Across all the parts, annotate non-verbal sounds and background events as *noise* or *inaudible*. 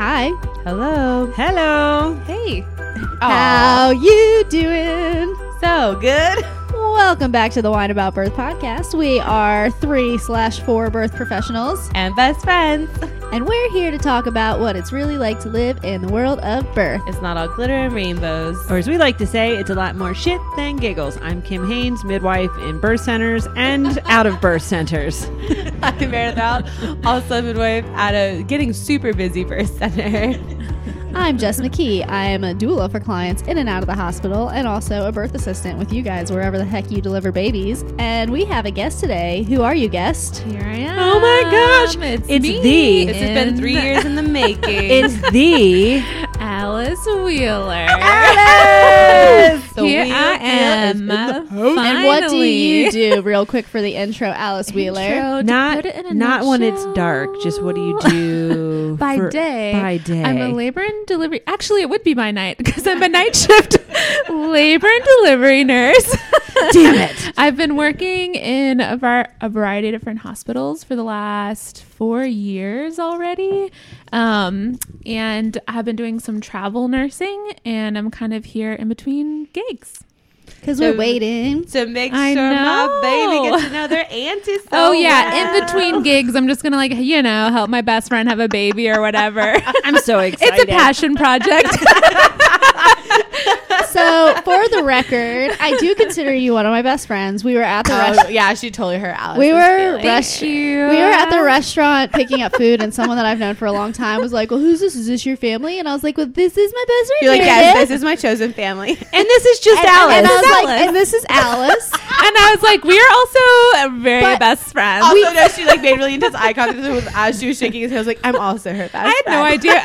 Hi. Hello. Hello. Hey. How you doing? So good. *laughs* Welcome back to the Wine About Birth podcast. We are three slash four birth professionals, And best friends. and we're here to talk about what it's really like to live in the world of birth. It's not all glitter and rainbows. Or as we like to say, it's a lot more shit than giggles. I'm Kim Haynes, midwife in birth centers and *laughs* out of birth centers. I'm Meredith Out, also midwife at a getting super busy birth center. I'm Jess McKee. I am a doula for clients in and out of the hospital, and also a birth assistant with you guys wherever the heck you deliver babies. And we have a guest today. Who are you, guest? Here I am. Oh my gosh. It's, It's me. the- This has been three years in the making. *laughs* It's the *laughs* Alice Wheeler. Alice! The Here I am. And what do you do, real quick, for the intro, Alice Wheeler? Intro to not put it in a not when it's dark. Just what do you do *laughs* By for- day. By day. I'm a labor and delivery. Actually, it would be by night because I'm a night shift *laughs* labor and delivery nurse. *laughs* Damn it. I've been working in a, var- a variety of different hospitals for the last four years already. Um, and I've been doing some travel nursing, and I'm kind of here in between gigs. Because So- we're waiting. to make sure my baby gets to know auntie so *laughs* Oh yeah, well. in between gigs, I'm just gonna like you know help my best friend have a baby or whatever. *laughs* I'm so excited. it's a passion project. *laughs* So, for the record, I do consider you one of my best friends. We were at the Oh, restaurant. yeah, she totally her Alice. We were feeling. rush- you. We were at the restaurant picking up food, and someone that I've known for a long time was like, "Well, who's this? Is this your family?" And I was like, "Well, this is my best friend." You're like, Meredith." yes, this is my chosen family. and this is just and, Alice. And I was Alice. like, "And this is Alice." *laughs* and I was like, we are also very But- best friends. Also, no, *laughs* she like made really intense eye contact with as she was shaking his head. I was like, I'm also her best I had friend. no idea. *laughs*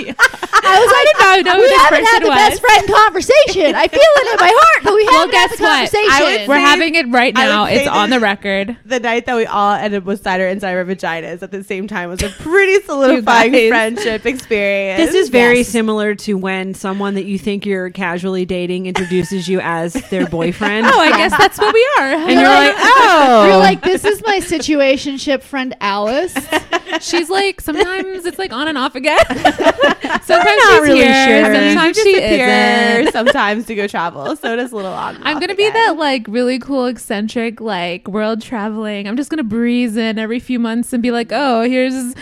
I was like, I didn't know who "We this haven't had the was. best friend conversation. I feel it in my heart, but we Well, haven't had guess the what? conversation." I would We're say- having it right now. say It's on the record. The night that we all ended with cider inside our vaginas at the same time was a *laughs* pretty solidifying friendship experience. This is very Yes. similar to when someone that you think you're casually dating introduces you as their boyfriend. Oh, I guess that's what we are. and you're like, *laughs* oh. oh. You're like, "This is my situationship friend, Alice." *laughs* She's like, sometimes it's like on and off again. *laughs* sometimes not she's really here, sure. sometimes she disappear isn't. sometimes to go travel, so it is a little on. I'm gonna be again. that like really cool eccentric like world traveling. I'm just gonna breeze in every few months and be like, oh, here's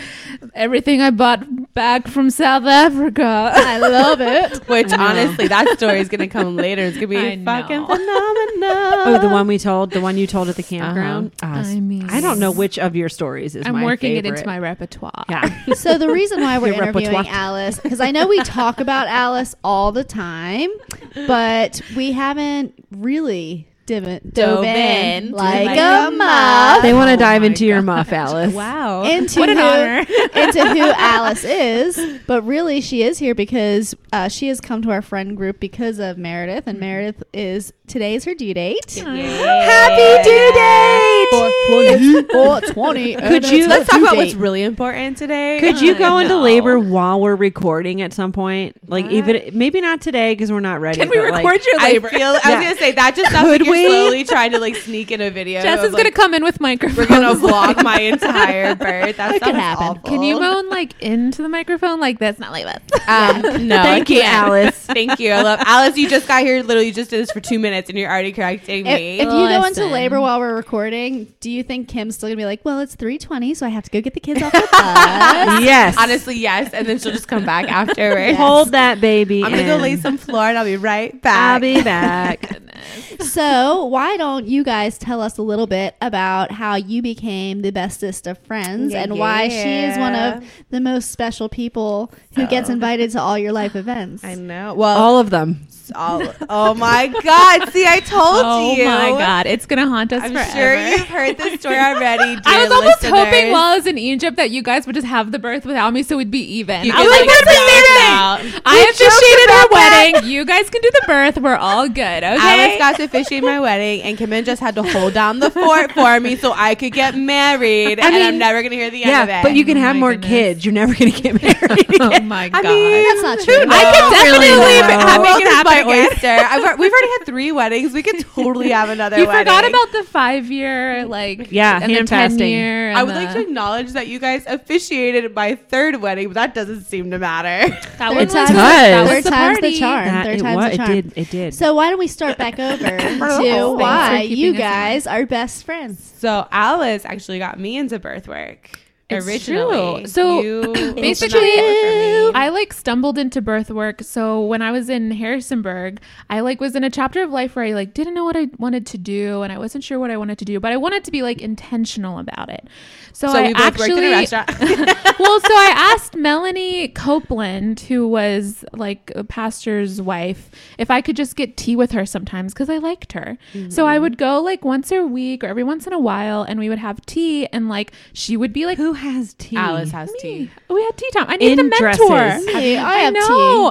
everything I bought back from South Africa. I love it. Which honestly, that story is gonna come later. It's gonna be I fucking know. phenomenon. Oh, the one we told, the one you told at the campground. Uh-huh. Ah, I mean- I don't know which of your stories is I'm my working it into my repertoire. Yeah. *laughs* So the reason why *laughs* we're Your interviewing repertoire. Alice because I know we talk about Alice all the time, but we haven't really div- dove, Dove in in like, like a a muff they want to Oh dive my into your muff, Alice. Wow. *laughs* into what an who, honor. into who Alice is. But really, she is here because uh, she has come to our friend group because of Meredith, and Meredith is today is her due date. Happy due date! It's 420. *laughs* Could you- Let's talk about date. what's really important today. Could you go into No. labor while we're recording at some point? Like even maybe not today because we're not ready. Can we but, like- record your I labor? feel. I was gonna say that just sounds Could like you're we? slowly trying to like sneak in a video. Jess of, is gonna come in with microphones. We're gonna *laughs* vlog my entire birth. That It could happen. awful. Can you moan like into the microphone? Like that's not like that. Um, *laughs* no, Thank you. Alice. Thank you. I love Alice. You just got here. Literally, you just did this for two minutes, and you're already correcting me. if you go into labor while we're recording, do you think Kim's still gonna be like, "Well, it's three twenty, so I have to go get the kids off the *laughs* bus"? yes. Honestly, yes, and then she'll just come back *laughs* afterwards. hold that baby. I'm gonna go lay some floor, and I'll be right back. I'll be back. *laughs* so why don't you guys tell us a little bit about how you became the bestest of friends Yeah, and why she is one of the most special people who gets invited to all your life events. I know. Well, All of them. All, oh my God! See, I told oh you. Oh my god, it's gonna haunt us I'm forever. sure you've heard this *laughs* story already. Dear I was almost listeners. hoping while I was in Egypt that you guys would just have the birth without me, so we'd be even. You I was like, like, that's balance amazing. I officiated our about that. wedding. You guys can do the birth. We're all good. *laughs* Okay. Alice got to officiate my wedding, and Kim just had to hold down the fort for me so I could get married. and I'm never gonna hear the end of Yeah, it. but you can Oh have more goodness. kids. You're never going to get *laughs* married. oh again. my I god. mean, That's not true. knows? I could don't really definitely know. have it happen our again. oyster. I've, we've already had three weddings. We could totally have *laughs* another. You wedding. forgot about the five year, like Yeah, and the hand ten fasting. year. I and would like to acknowledge that you guys officiated my third wedding, but that doesn't seem to matter. *laughs* That was, time's- that was the time's the party. charm. That- Third it, time's wa- the it charm. did. It did. So why don't we start back *laughs* over to why you guys are best friends? So Alice actually got me into birth work It's originally. true. So, you basically, opened that door for me. I like stumbled into birth work. So when I was in Harrisonburg, I like was in a chapter of life where I like didn't know what I wanted to do and I wasn't sure what I wanted to do, but I wanted to be like intentional about it. So, so I we both actually worked in a restaurant. *laughs* *laughs* well, so I asked Melanie Copeland, who was like a pastor's wife, if I could just get tea with her sometimes because I liked her. So I mm-hmm. would go like once a week or every once in a while, and we would have tea, and like she would be like, Who has tea? Alice has tea. "We had tea time. I needed In a mentor." dresses. Hey, I I have know.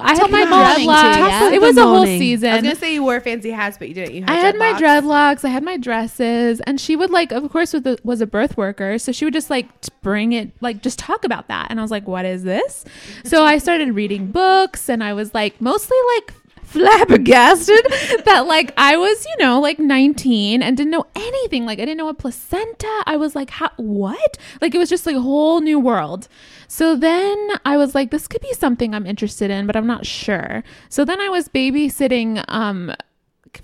tea. I Tell had my me morning tea, dreadlocks. yeah? It was a whole Morning. season. I was gonna say you wore fancy hats, but you didn't. You had I had my dreadlocks. dreadlocks. I had my dresses, and she would like, of course, was a, was a birth worker, so she would just like t- bring it, like just talk about that, and I was like, "What is this?" So I started reading books, and I was like, mostly like flabbergasted that like I was, you know, like 19 and didn't know anything. Like I didn't know a placenta. I was like, how, what? Like it was just like a whole new world. So then I was like, this could be something I'm interested in, but I'm not sure. So then I was babysitting um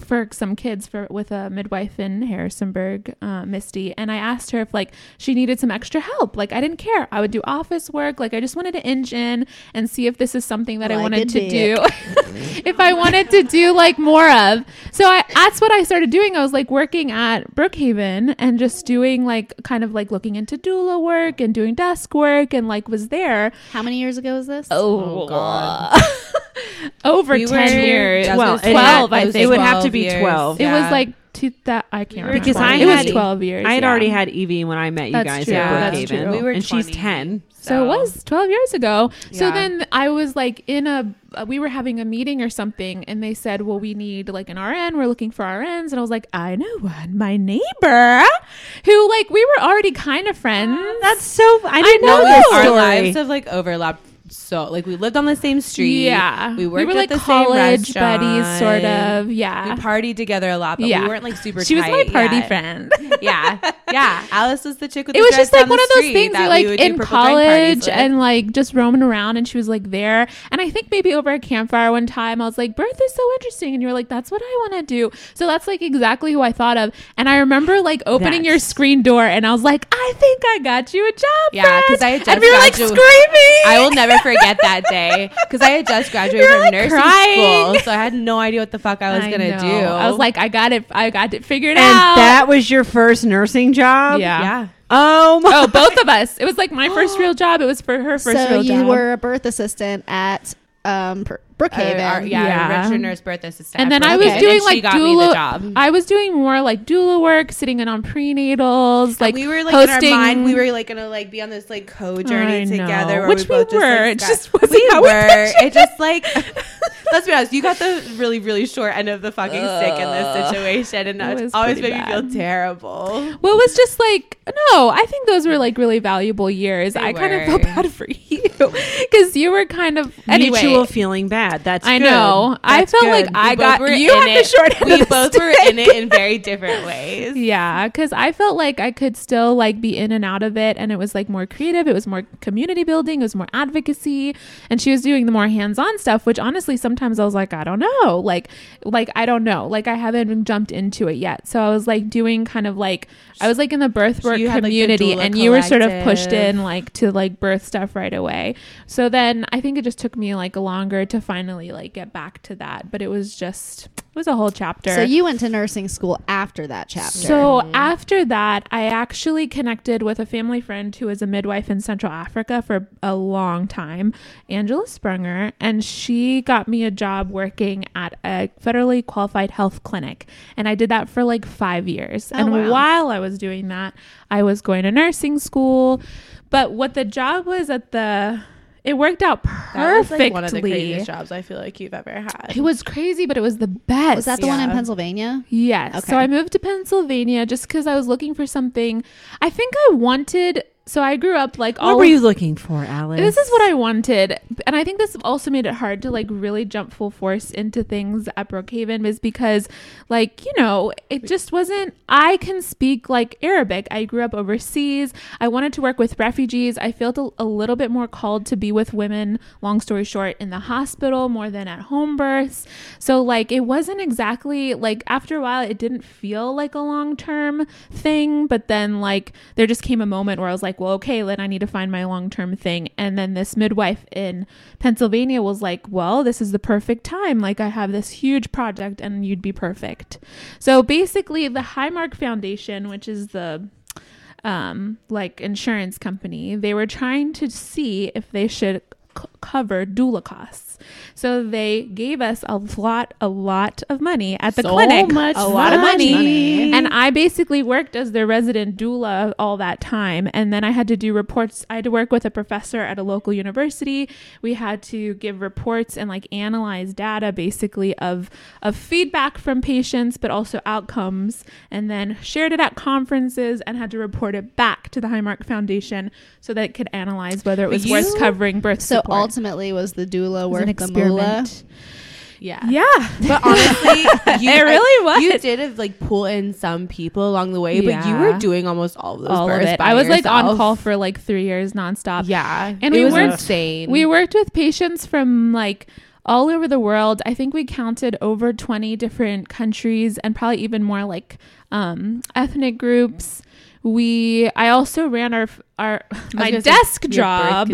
for some kids for with a midwife in Harrisonburg, uh, Misty, and I asked her if like she needed some extra help. Like I didn't care. I would do office work. Like I just wanted to inch in and see if this is something that I wanted a to dick. do. *laughs* if I wanted to do like more of. So I that's what I started doing. I was like working at Brookhaven and just doing like kind of like looking into doula work and doing desk work and like was there How many years ago was this? Oh, God. *laughs* over We 10 years. I was Well, gonna it say, had- 12, I think. It would have to be years. 12. It Yeah. was like two that I can't remember. Because I it was had- 12 years. I had yeah. already had Evie when I met you That's guys true. at That's Brookhaven. true. We were and she's 20. 10. So it was 12 years ago. So Yeah. then I was like in a, uh, we were having a meeting or something, and they said, well, we need like an RN. We're looking for RNs. And I was like, I know one, my neighbor, who like we were already kind of friends. That's so. I didn't know know, this this Our story. lives have like overlapped. So like we lived on the same street. Yeah. we worked were at like the college buddies, sort of. Yeah. We partied together a lot, but Yeah. we weren't like super. she was my party yet. friend. *laughs* Yeah, yeah. Alice was the chick with. it the was just like one of those things you we like in purple drink parties college and like just roaming around and she was like there and i think maybe over a campfire one time i was like birth is so interesting and you were like that's what i want to do so that's like exactly who i thought of and i remember like opening your screen door and i was like i think i got you a job Yeah, because. I and we were like screaming I will never forget that day because I had just graduated You're, from like, nursing crying. school, so I had no idea what the fuck I was gonna know. do. i was like i got it i got it figured and out that was your first nursing job? yeah yeah. Oh, my. oh both of us it was like my first *gasps* real job it was for her first so real you were a birth assistant at um, Brookhaven. Uh, our- yeah, Yeah. registered nurse birth assistant. and then I was doing like got doula. I was doing more like doula work, sitting in on prenatals, like And we were like hosting. in our mind, we were like gonna like be on this like co journey together, where Which we both we just, were. like, It got- just wasn't we how we were. pictured It just like *laughs* let's be honest, you got the really really short end of the fucking stick in this situation, and that it always pretty made me feel terrible. well, it was just like no. I think those were like really valuable years. They I kind of were. felt bad for *laughs* you because you were kind of anyway. Mutual feeling bad. That's I good. know. I felt good. like I We both got were you in had the it. short end We of the both were in it in very different *laughs* ways. Yeah, because I felt like I could still like be in and out of it, and it was like more creative. It was more community building. It was more advocacy, and she was doing the more hands-on stuff. Which honestly, sometimes I was like, I don't know, like, like I don't know, like I haven't jumped into it yet. So I was like doing kind of like I was like in the birth work you had, like, community, and you were sort of pushed in like to like birth stuff right away. So then I think it just took me like longer to finally like get back to that, but it was just it was a whole chapter. So you went to nursing school after that chapter. So after that, I actually connected with a family friend who was a midwife in Central Africa for a long time, Angela Sprunger, and she got me a job working at a federally qualified health clinic. And I did that for like five years. Oh, and wow. while I was doing that, I was going to nursing school. But what the job was at the it worked out perfectly. That was perfectly. like one of the craziest jobs I feel like you've ever had. it was crazy, but it was the best. was that the one in Pennsylvania? Yes. Okay. So I moved to Pennsylvania just because I was looking for something. I think I wanted so I grew up like What were you looking for, Alice? this is what I wanted. And I think this also made it hard to like really jump full force into things at Brookhaven is because like, you know, it just wasn't I can speak like Arabic. I grew up overseas. I wanted to work with refugees. I felt a, a little bit more called to be with women, long story short, in the hospital more than at home births. So like it wasn't exactly like after a while it didn't feel like a long-term thing, but then like there just came a moment where I was like, well, okay, then I need to find my long-term thing. And then this midwife in Pennsylvania was like, well, this is the perfect time. Like I have this huge project and you'd be perfect. So basically the Highmark Foundation, which is the um, like insurance company, they were trying to see if they should c- cover doula costs. So they gave us a lot, a lot of money at the So clinic, much a lot of money. money. And I basically worked as their resident doula all that time. And then I had to do reports. I had to work with a professor at a local university. We had to give reports and like analyze data basically of of feedback from patients, but also outcomes, and then shared it at conferences and had to report it back to the Highmark Foundation so that it could analyze whether it was You- worth covering birth So support. ultimately, was the doula It was worth an the moolah? experiment. Yeah. Yeah. But honestly, *laughs* you, It really was. You did have, like pull in some people along the way, but you were doing almost all of those all of it. I was like on call for like three years nonstop. Yeah, And it we was worked- insane. We worked with patients from like all over the world. I think we counted over 20 different countries and probably even more like um, ethnic groups. We I also ran our our my gonna say, desk job.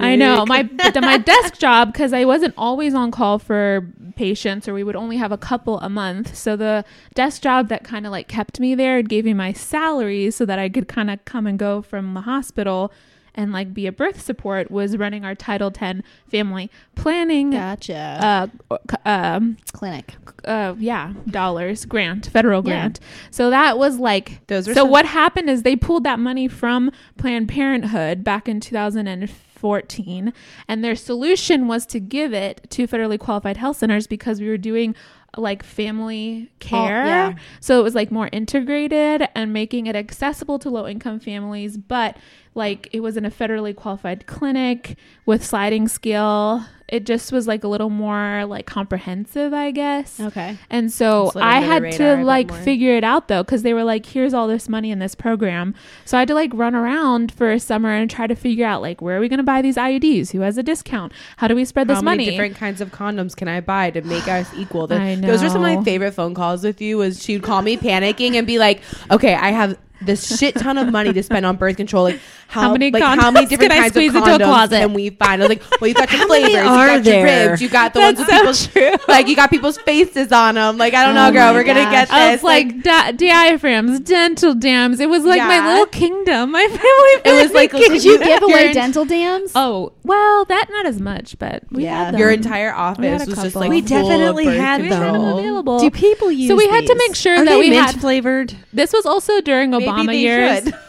I know my the, my desk job because I wasn't always on call for patients, or we would only have a couple a month. So the desk job that kind of like kept me there, and gave me my salary so that I could kind of come and go from the hospital and like be a birth support. Was running our Title X family planning. Gotcha. Uh, um, Clinic. uh, yeah, dollars grant, federal Yeah. grant. So that was like Those were so some- what happened is they pulled that money from Planned Parenthood back in 2014 and their solution was to give it to federally qualified health centers because we were doing like family care. yeah. So it was like more integrated and making it accessible to low income families, but like it was in a federally qualified clinic with sliding scale. It just was like a little more like comprehensive, I guess. Okay. And so I had to like figure it out though, because they were like, here's all this money in this program. So I had to like run around for a summer and try to figure out like, where are we going to buy these IUDs? Who has a discount? How do we spread this How many money? different kinds of condoms can I buy to make us *sighs* equal? The- Those are some of my favorite phone calls with you. Was she'd call me panicking and be like, "Okay, I have this shit ton of money to spend on birth control. Like how, How many like how many different can I kinds of squeeze into a condoms closet?" can we find?" I was like, "Well, you got your *laughs* How flavors. You got there? your ribs. You got the ones with That's people's true. like you got people's faces on them. Like I don't Oh know, girl. We're gonna gosh. get I was like, di- diaphragms, dental dams. It was like my little kingdom. *laughs* My family. It was like- Did you give away dental dams? Oh well, that not as much, but we Yeah. had them. your entire office was just like We definitely had them available. Do people use? so we had to make sure that we had. flavored? This was also during Maybe Obama years. *laughs*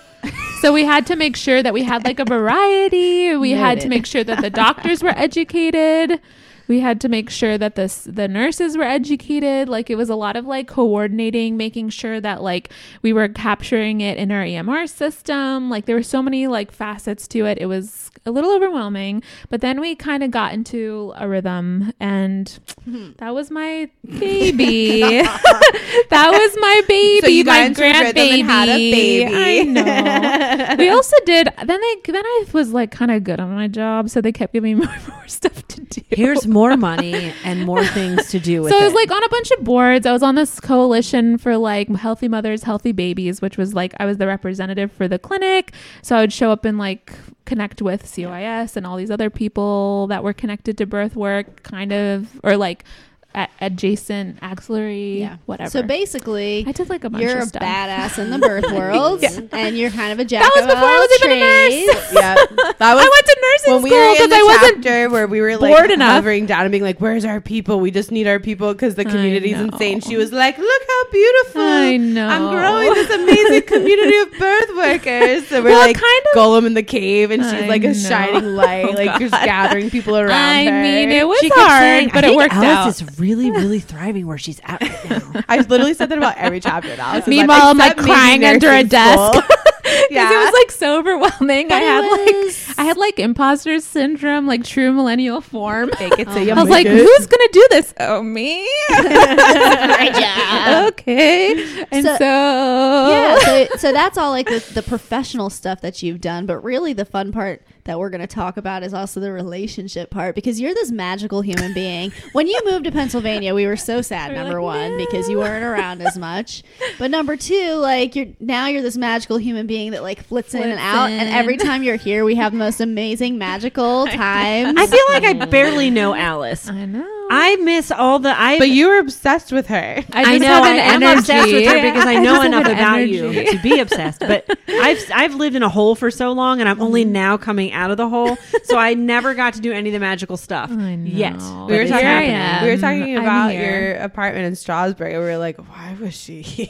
So we had to make sure that we had like a variety. We had to make sure that the doctors were educated. We had to make sure that the s- the nurses were educated. Like it was a lot of like coordinating, making sure that like we were capturing it in our EMR system. Like there were so many like facets to it. It was a little overwhelming, but then we kind of got into a rhythm and hmm. that was my baby. *laughs* that was my baby, So my into a rhythm grandbaby. had a baby. I know. we *laughs* also did. Then they then I was like kind of good on my job, so they kept giving me *laughs* more, more stuff to do. Here's more money and more things to do *laughs* with so I was it. like on a bunch of boards. I was on this coalition for like healthy mothers, healthy babies, which was like I was the representative for the clinic. So I would show up and like connect with COIS and all these other people that were connected to birth work, kind of or like a- adjacent axillary, Yeah. whatever. So basically, I did like a bunch you're of a badass in the *laughs* birth world, and you're kind of a jack That was of before I all was even a nurse. yeah, that *laughs* was I went to nursing when we school were in because the I wasn't chapter where we were like bored enough. hovering down and being like, "Where's our people? We just need our people because the community's insane." She was like, "Look how beautiful! I know. I'm growing this amazing community of birth workers." So we're Well, like kind of- Gollum in the cave, and she's I like a know. shining *laughs* light, Oh, like just gathering people around I her. mean, it was She hard, saying, but it worked Alice out. is really, really thriving where she's at right now. *laughs* I literally said that about every chapter now. It's like, Meanwhile, I'm, like, crying under a desk. *laughs* *laughs* Yeah. it was like so overwhelming. I But it had was- like I had like imposter syndrome, like true millennial form. Fake it till you I was like, it. who's gonna do this? Oh, me. *laughs* Okay. And So- so, yeah, so, so that's all like the, the professional stuff that you've done, but really the fun part that we're going to talk about is also the relationship part because you're this magical human being. When you moved to Pennsylvania, we were so sad. We're number like, one, because you weren't around as much, but number two, like you're now you're this magical human being that like flits in and Flits out, and every time you're here, we have the most amazing magical *laughs* times. I feel like I barely know Alice. I know. I miss all the I. But you were obsessed with her. I, I know have I am obsessed with her because I I know just have enough about energy. you to be obsessed. But I've I've lived in a hole for so long, and I'm only Mm-hmm. now coming out of the hole, so I never got to do any of the magical stuff I know. yet. We were talking. Here I happening. We were talking about your apartment in Strasburg. and We were like, why was she here?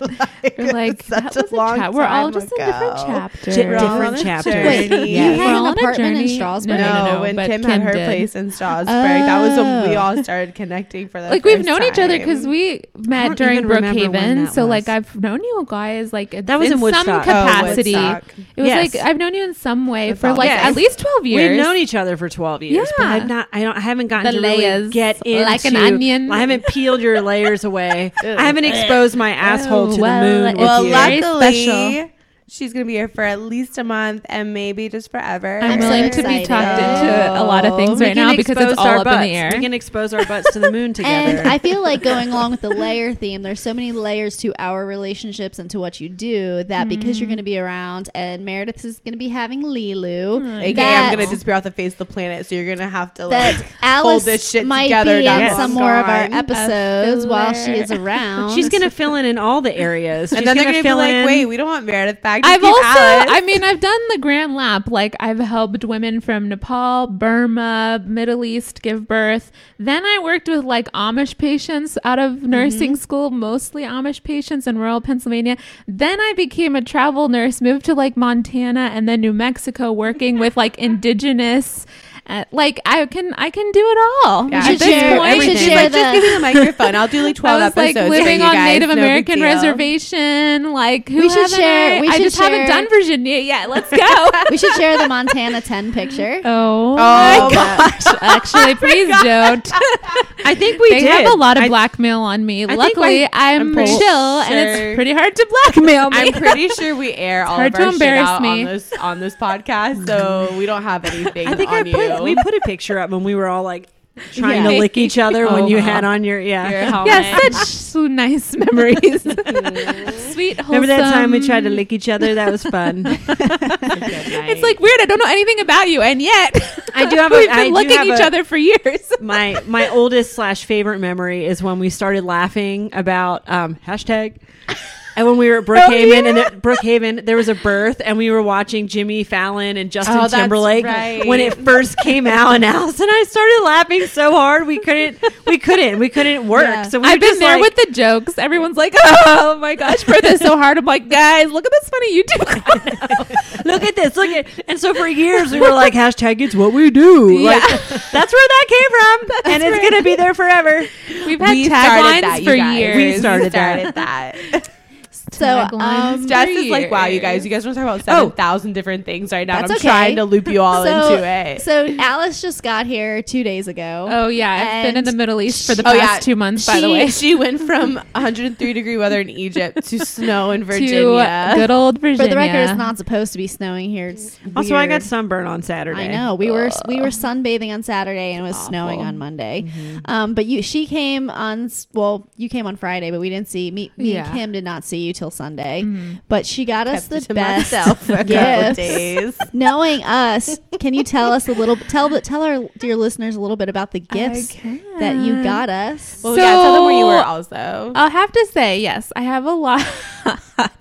like, *laughs* We're like such that a was a long chap- We're all time just in different ago. chapters. Di- We're different on chapters. Wait, journey. you had We're an all on a apartment in. Strasburg? No, No, no, no, when but Kim, had her did. place in Strasburg, that was we Oh. all started connecting for *laughs* that. like we've first known each other because we met during even remember when Brookhaven. So was. like I've known you guys like That was in some Woodstock. Oh, capacity. Woodstock. it was Yes. like I've known you in some way for like Yes. at least twelve years. We've known each other for twelve years, but Yeah. I've not. I don't. I haven't gotten The to really layers, get into. like an onion. I haven't peeled your *laughs* layers away. I haven't exposed my asshole oh, to well, the moon. Well, with you. very luckily, special. She's gonna be here for at least a month and maybe just forever. I'm, I'm so willing to be talked into a lot of oh. things We right now because it's all our up butts. in the air. We can expose our butts to the moon *laughs* together. And I feel like *laughs* going along with the layer theme, there's so many layers to our relationships and to what you do that because you're mm. going to be around and Meredith is going to be having Lilu. AKA, that- I'm gonna disappear off the face of the planet, so you're gonna have to that like Alice this shit might together be in some more of our episodes while she is *laughs* around. She's gonna fill in in all the areas. She's and then they're gonna gonna be like, in. "Wait, we don't want Meredith back." I've also, Alice." I mean, I've done the grand lap. Like, I've helped women from Nepal, Burma, Middle East give birth. Then I worked with like Amish patients out of nursing school, mostly Amish patients in rural Pennsylvania. Then I became a travel nurse, moved to like Montana and then New Mexico, working with like *laughs* indigenous. Uh, like I can, I can do it all. Yeah, You should at this share- point, we should she's share like, the- just give me the *laughs* microphone. I'll do like twelve I twelve was like episodes. for living on guys, Native no American deal. reservation. Like who We should share- I? we I should just share- haven't done Virginia yet. Let's go. *laughs* we should share the Montana 10 picture. *laughs* Oh, Oh my my gosh! Actually, please don't. I think we they did. have a lot of I- blackmail on me. think Luckily, I- I'm, I'm pretty chill, and it's pretty hard to blackmail me. I'm pretty sure we air all hard of our shit embarrass out me. on this on this podcast, so we don't have anything I think on I put, we *laughs* put a picture up when we were all like trying Yeah. to lick each other when Oh, you wow. had on your yeah. Your *laughs* yeah, such so nice *laughs* memories. Sweet, wholesome. Remember that time we tried to lick each other? That was fun. It's like weird. I don't know anything about you, and yet I do have a- We've been looking have each a- other for years. my my oldest slash favorite memory is when we started laughing about um, hashtag. And when we were at Brookhaven, and at Brookhaven, there was a birth, and we were watching Jimmy Fallon and Justin Oh, Timberlake right. when it first came out, and Alice and I started laughing so hard we couldn't, we couldn't, we couldn't work. Yeah. So we I've been just there like, with the jokes. Everyone's like, "Oh my gosh, birth is so hard." I'm like, guys, look at this funny YouTube. *laughs* look at this, look at, and so for years we were like, hashtag it's what we do. Yeah. Like, that's where that came from, *laughs* and it's gonna be there forever. We've had We taglines for years. We started started that. So, Taglines um, Jess is like, wow, you guys, you guys want to talk about seven thousand different things right now. I'm okay. trying to loop you *laughs* all so, into it. so Alice just got here two days ago. Oh yeah, I've been in the Middle East for the Oh, past yeah. two months. By the way, she went *laughs* from 103 degree weather in Egypt to snow in to Virginia. good old Virginia. For the record, it's not supposed to be snowing here. It's Also, I got weird. sunburn on Saturday. I know we were we were sunbathing on Saturday and it was snowing on Monday. Um, but you she came on well you came on Friday, but we didn't see me. Me Yeah. and Kim did not see you till Sunday. Mm-hmm. But she got us Kept the it to best myself for a couple *laughs* gifts. days. *laughs* Knowing us, can you tell us a little? Tell the tell our dear listeners a little bit about the gifts that you got us. Well, yeah, tell them where you were also. I'll have to say yes. I have a lot *laughs*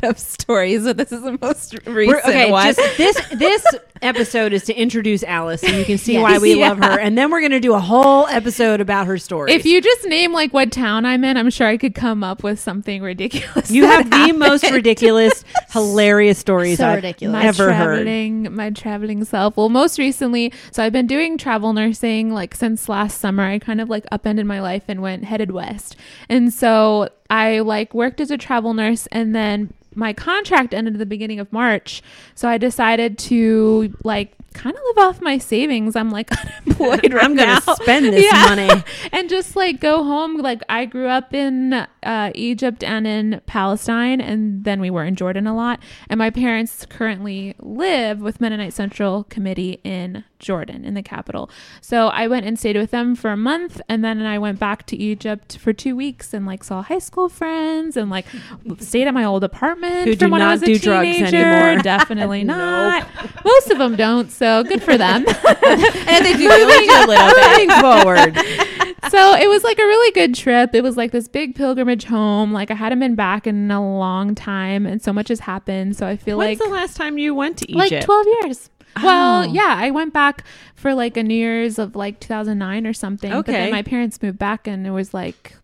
of stories, but this is the most recent okay, one. just this this episode is to introduce Alice, and you can see Yes. why we Yeah. *laughs* love her, and then we're going to do a whole episode about her story. if you just name like what town I'm in, I'm sure I could come up with something ridiculous. you that have the most ridiculous, *laughs* hilarious stories So I've ridiculous. my ever heard. traveling my traveling self well most recently so i've been doing travel nursing like since last summer i kind of like upended my life and went headed west and so i like worked as a travel nurse and then my contract ended at the beginning of March. So I decided to like kind of live off my savings. I'm like *laughs* unemployed right I'm gonna now. spend this Yeah. money. *laughs* and just like go home. Like I grew up in uh, Egypt and in Palestine, and then we were in Jordan a lot. And my parents currently live with Mennonite Central Committee in Jordan, in the capital. So I went and stayed with them for a month, and then I went back to Egypt for two weeks and like saw high school friends and like *laughs* stayed at my old apartment Who from do when I not was a do drugs teenager. anymore. Definitely not. Most of them don't. So good for them. *laughs* *laughs* and they do do a little bit. Moving forward. *laughs* so it was like a really good trip. It was like this big pilgrimage home. Like I hadn't been back in a long time, and so much has happened. So I feel When's like the last time you went to Egypt? like twelve years. Oh. Well, Oh. yeah, I went back for like a New Year's of like 2009 or something. But then my parents moved back, and it was like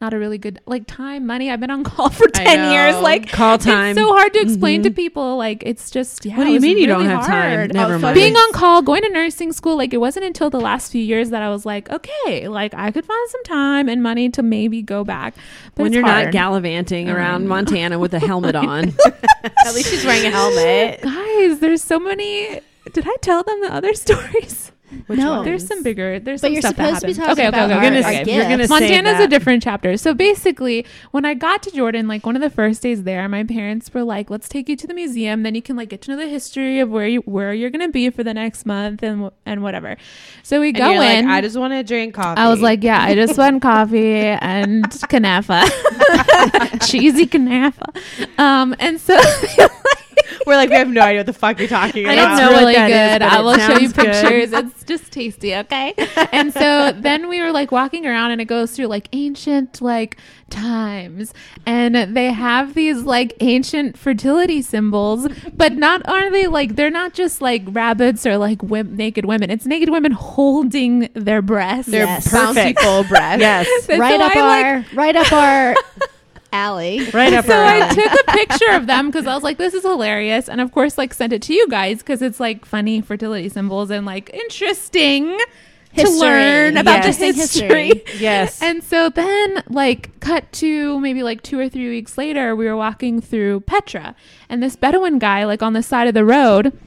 not a really good like time money. I've been on call *laughs* for ten years. Like Call time. It's so hard to explain to Mhm. people. Like it's just yeah. What do you was mean you don't really have time? hard. Never Oh, mind. Being on call, going to nursing school, like it wasn't until the last few years that I was like, okay, like I could find some time and money to maybe go back. But when you're not hard. gallivanting I around know. Montana with a helmet *laughs* on. At least she's wearing a helmet. guys, there's so many. Did I tell them the other *laughs* stories? Which No. one? There's some bigger. There's But some you're stuff that supposed to be happened. talking about You're our, gonna- our you're gonna say Montana's a different chapter. So basically, when I got to Jordan, like one of the first days there, my parents were like, "Let's take you to the museum. Then you can like get to know the history of where you where you're gonna be for the next month and and whatever." So we And go you're like, in. I just want to drink coffee. I was like, yeah, I just want coffee and *laughs* kanafa, *laughs* cheesy kanafa. Um, and so *laughs* *laughs* we're like, we have no idea what the fuck you're talking about. I about. don't it's know what really that is, good. but I will show you sounds good. pictures. *laughs* It's just tasty, okay? and so then we were like walking around, and it goes through like ancient like times, and they have these like ancient fertility symbols, but not are they like they're not just like rabbits or like wim- naked women. It's naked women holding their breasts. They're Yes. bouncy full breath. yes. *laughs* And right so up I, like, our right up our alley. Right up *laughs* so I took a picture of them because I was like, this is hilarious. And of course, like sent it to you guys because it's like funny fertility symbols and like interesting to learn about Yes. the history. history. *laughs* Yes. And so then, like, cut to maybe like two or three weeks later, we were walking through Petra, and this Bedouin guy, like on the side of the road,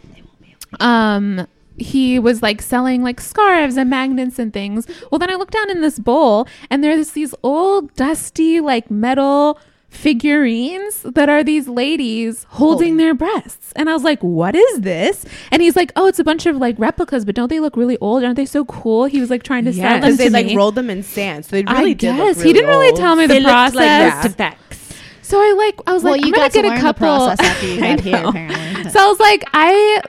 um, he was like selling like scarves and magnets and things. Well, then I looked down in this bowl, and there's these old, dusty, like metal figurines that are these ladies holding their breasts. And I was like, what is this? And he's like, oh, it's a bunch of like replicas, but don't they look really old? Aren't they so cool? He was like trying to Yeah, sell them because to they like rolled them in sand, so they I really did. guess Look he didn't really old. tell me the They looked process. like Yeah. artifacts. so I like I was Well, like, you I'm got gonna to get learn a couple. the process after you *laughs* I got here, know. apparently. so I was like, I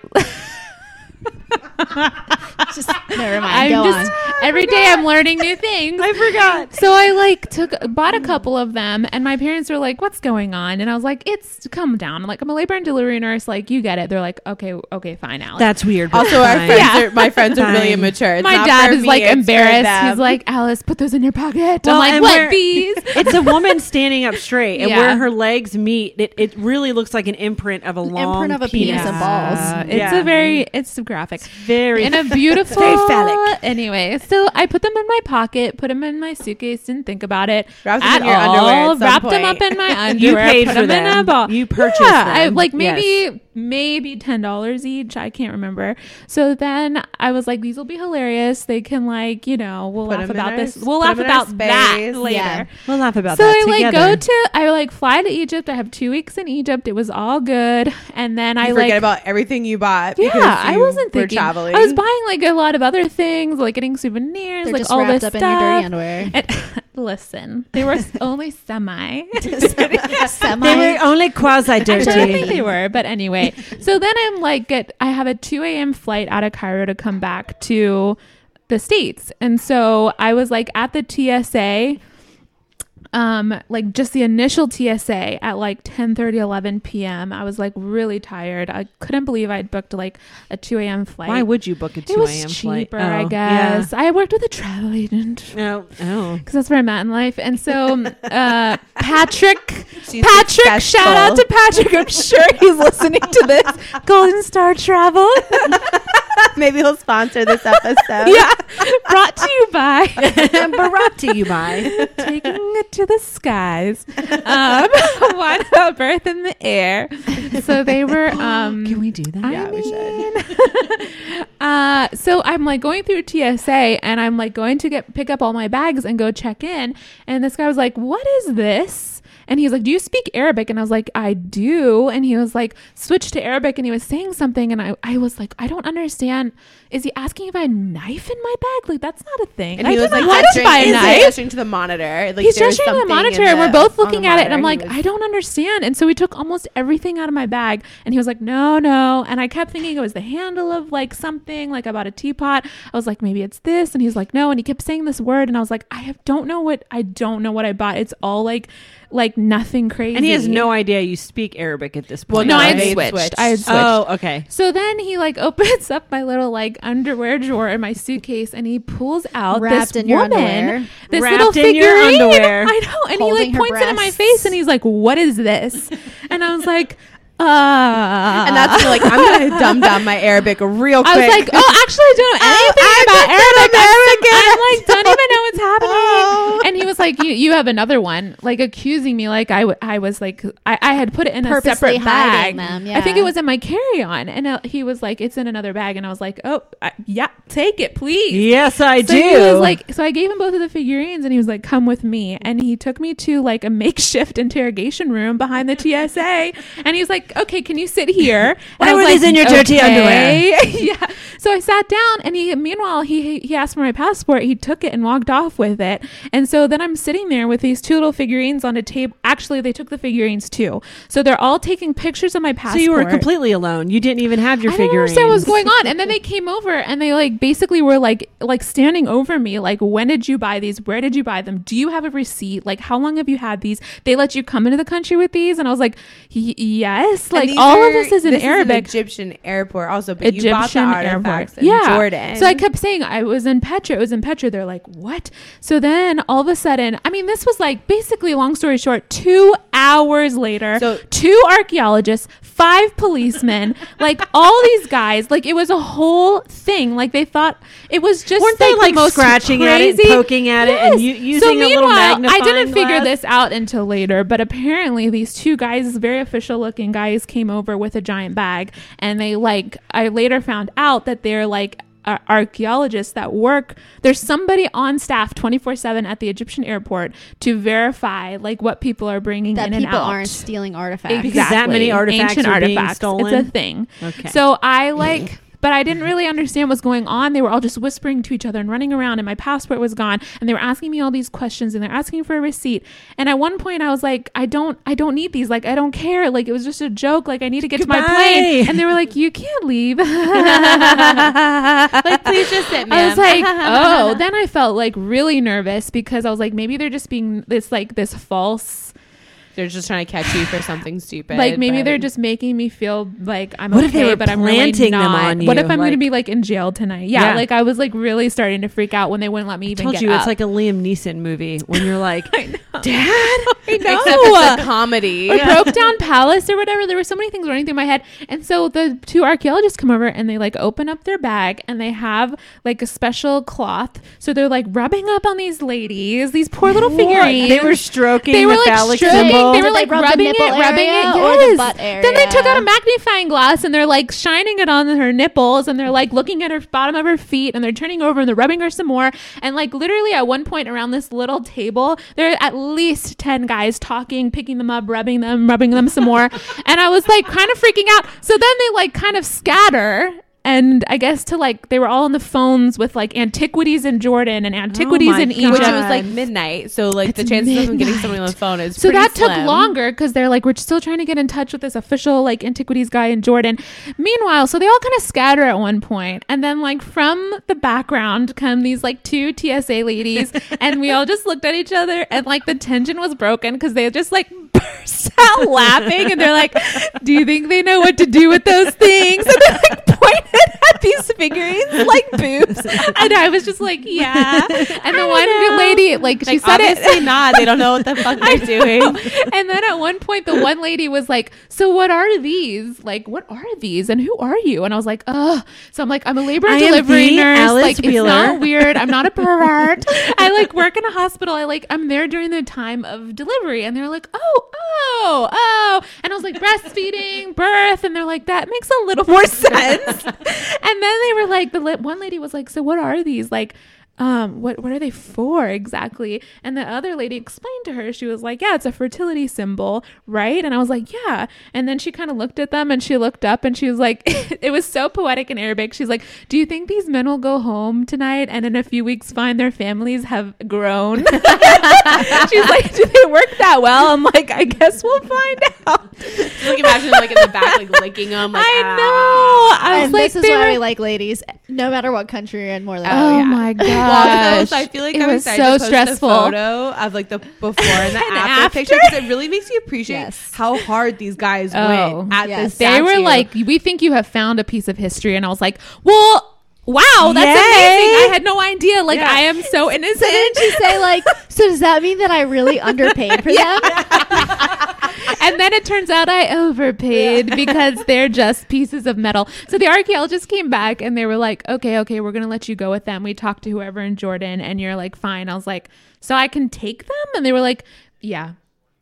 *laughs* just never mind. I'm Go just on. every day I'm learning new things. *laughs* I forgot. So I like took bought a couple of them, and my parents were like, "What's going on?" And I was like, "It's come down." I'm like, "I'm a labor and delivery nurse. Like, you get it." They're like, "Okay, okay, fine, Alex." That's weird. but Also, our friends Yeah. are my friends are really immature. It's my not dad is me, like embarrassed. He's like, "Alice, put those in your pocket." Well, I'm and like, "What these?" *laughs* It's a woman standing up straight, and Yeah. where her legs meet, it, it really looks like an imprint of a long imprint of a penis penis. and balls. Uh, it's Yeah. a very it's graphic. Very in a *laughs* beautiful Very phallic. Anyway, so I put them in my pocket, put them in my suitcase, didn't think about it Wrapped them at in your all. underwear at some wrapped them up in my *laughs* underwear. You paid put for them in them. a ball. You purchased yeah, I them. like Yes. maybe maybe ten dollars each. I can't remember. So then I was like, these will be hilarious. They can like you know we'll Put laugh 'em in about our- this. We'll put laugh 'em in our about that later. Yeah. We'll laugh about So that So I like go to I like fly to Egypt. I have two weeks in Egypt. It was all good, and then I you like forget about everything you bought. yeah, because I wasn't were thinking. traveling. I was buying like a lot of other things, like getting souvenirs, They're like just all this up stuff. in your dirty underwear. And- *laughs* listen, they were *laughs* only semi. *laughs* Semi. They were only quasi Actually, I think they were, but anyway. So then I'm like, get, I have a 2 a.m. flight out of Cairo to come back to the states, and so I was like at the TSA. Um, like just the initial TSA at like 10 11 p.m. I was like really tired. I couldn't believe I'd booked like a 2 a.m. flight. Why would you book a it 2 was a.m. cheaper, flight? I Oh, guess. I worked with a travel agent Yeah. Oh, oh. because that's where I'm at in life. And so, uh, *laughs* Patrick, She's Patrick, shout out to. Patrick. I'm sure he's listening to this. *laughs* Golden Star Travel. *laughs* Maybe he'll sponsor this episode. yeah, brought to you by brought to you by. taking it to the skies. Um, *laughs* one a birth in the air. So they were. *gasps* Um, Can we do that? I Yeah, we mean, *laughs* uh, so I'm like going through TSA and I'm like going to get pick up all my bags and go check in. And this guy was like, "What is this?" And he was like, "Do you speak Arabic?" And I was like, "I do." And he was like, "Switch to Arabic." And he was saying something, and I, I was like, "I don't understand. Is he asking if I have a knife in my bag? Like that's not a thing." And I he was like to buy a he's, knife gesturing to the monitor. Like he's was gesturing to the monitor and we're both looking at it and i'm like He i don't understand and so we took almost everything out of my bag and he was like no no and i kept thinking it was the handle of like something like i bought a teapot i was like maybe it's this and he's like no and he kept saying this word and i was like i have, don't know what i don't know what i bought it's all like like nothing crazy And he has no idea you speak Arabic at this point. Well, point. no, I No, had switched. switched. I had oh, switched. Oh, okay. So then he like *laughs* opens up my little like underwear drawer in my suitcase and he pulls out Wrapped this in your woman, underwear. this Wrapped little in your figurine. *laughs* underwear. I know, and Holding he like points it in my face and he's like, "What is this?" *laughs* and I was like, "Uh." and that's when like, I'm gonna dumb down my Arabic real quick. I was like, "Oh, actually, I don't know *laughs* anything I about Arabic. don't I'm, I'm like, don't even know what's *laughs* happening." Oh. And he was like, "You, you have another one," like accusing me, like I, w- I was like, I, I had put it in a separate bag. hiding them, I think it was in my carry-on, and uh, he was like, "It's in another bag," and I was like, "Oh, I, yeah, take it, please." Yes, I So do. he was like, so I gave him both of the figurines, and he was like, "Come with me." And he took me to like a makeshift *laughs* interrogation room behind the TSA, and he was like, "Okay, can you sit here?" *laughs* Why I was were these in your dirty "Okay." *laughs* yeah. So I sat down, and he meanwhile he he asked for my passport. He took it and walked off with it, and so then I'm sitting there with these two little figurines on a table. Actually, they took the figurines too, so they're all taking pictures of my passport. so you were completely alone. You didn't even have your I didn't figurines. understand what was going on. And then they came over and they like basically were like like standing over me, like, when did you buy these? Where did you buy them? Do you have a receipt? Like, how long have you had these? They let you come into the country with these? And I was like, "Y- yes. Like all of this is in this Arabic. Egyptian airport also, but you bought the Egyptian artifacts airport. in Jordan. So I kept saying I was in Petra. It was in Petra. They're like, what? So then all of a sudden, I mean, this was like basically, long story short, two hours later, So- two archaeologists, five policemen, like all these guys, like it was a whole thing. Like they thought it was just Weren't like, they the like most scratching at it, and crazy- poking at it, and u- using so a little meanwhile, I didn't figure glass? this out until later, but apparently these two guys, very official looking guys, came over with a giant bag, and they like. I later found out that they're like archaeologists that work. There's somebody on staff 24 seven at the Egyptian airport to verify like what people are bringing that in and people out. aren't stealing artifacts. Exactly. Because that many artifacts Ancient are being artifacts. stolen? It's a thing. Okay. So I like. *clears throat* But I didn't really understand what's going on. They were all just whispering to each other and running around, and my passport was gone. And they were asking me all these questions, and they're asking for a receipt. And at one point, I was like, "I don't, I don't need these. Like, I don't care. Like, it was just a joke. Like, I need to get to my plane." And they were like, "You can't leave." *laughs* like, please just sit, I was like, oh. *laughs* Then I felt like really nervous because I was like, maybe they're just being this like this false. They're just trying to catch you for something stupid. Like maybe but- they're just making me feel like I'm What okay, if they were but I'm really them not. on What if I'm going to be like in jail tonight? Yeah, Yeah. like I was like really starting to freak out when they wouldn't let me I even told get you up. it's like a Liam Neeson movie when you're like, *laughs* *laughs* Dad, *laughs* I Except it's a comedy. or broke down palace or whatever. There were so many things running through my head. And so the two archaeologists come over and they like open up their bag and they have like a special cloth. So they're like rubbing up on these ladies, these poor little figurines. they were stroking they were the like phallic stroking. Symbol. They Did were they like rub the rubbing it, nipple rubbing it. area Yes. or the butt Then they took area? out a magnifying glass and they're like shining it on her nipples and they're like looking at her bottom of her feet and they're turning over and they're rubbing her some more. And like literally at one point around this little table, there are at least 10 guys talking, picking them up, rubbing them, rubbing them some more. *laughs* and I was like kind of freaking out. So then they like kind of scatter. And I guess to like they were all on the phones with like antiquities in Jordan and antiquities oh my in. Egypt. which it was like midnight. So like the It's chances of them getting midnight. somebody on the phone is So that took longer because they're like, we're still trying to get in touch with this official like antiquities guy in Jordan. Meanwhile, so they all kind of scatter at one point, and then like from the background come these like two TSA ladies, and we all just looked at each other, and like the tension was broken because they just like burst out laughing, and they're like, "Do you think they know what to do with those things?" And they're like pointing at these figurines like boobs, and I was just like, yeah. And the one lady, like, she Like, said it. not. They don't know what the fuck *laughs* they're doing. And then at one point, the one lady was like, "So what are these? Like, what are these? And who are you?" And I was like, Oh. So I'm like, "I'm a labor and delivery nurse. Alice like, Wheeler." it's not weird. I'm not a pervert. *laughs* I like work in a hospital. I like I'm there during the time of delivery." And they're like, "Oh, oh, oh," and I was like, "Breastfeeding, birth," and they're like, "That makes a little more *laughs* sense." *laughs* and then they were like, the li- one lady was like, "So what are these like?" Um, what what are they for exactly? And the other lady explained to her, she was like, Yeah, it's a fertility symbol, right? And I was like, Yeah. And then she kind of looked at them and she looked up and she was like, *laughs* It was so poetic in Arabic. She's like, Do you think these men will go home tonight and in a few weeks find their families have grown? *laughs* She's like, Do they work that well? I'm like, I guess we'll find out. Just like imagine like in the back, like licking them. Like, I ah. know. I was and like, this is why were- we like ladies, no matter what country you're in, more than Oh yeah. my Well, *laughs* gosh. so I feel like It I'm was excited so to post stressful. The photo of like the before and the *laughs* And after, after? picture because it really makes you appreciate Yes. how hard these guys Oh, went at yes. this. they were like, "We think you have found a piece of history," and I was like, "Well, wow, that's Yay. amazing! I had no idea. Like, Yeah. I am so innocent." So didn't she say like? *laughs* So does that mean that I really underpaid for them? *laughs* and then it turns out I overpaid because they're just pieces of metal. So the archaeologists came back and they were like, "Okay, okay, we're gonna let you go with them." We talked to whoever in Jordan, and you're like, "Fine." I was like, "So I can take them?" And they were like, "Yeah."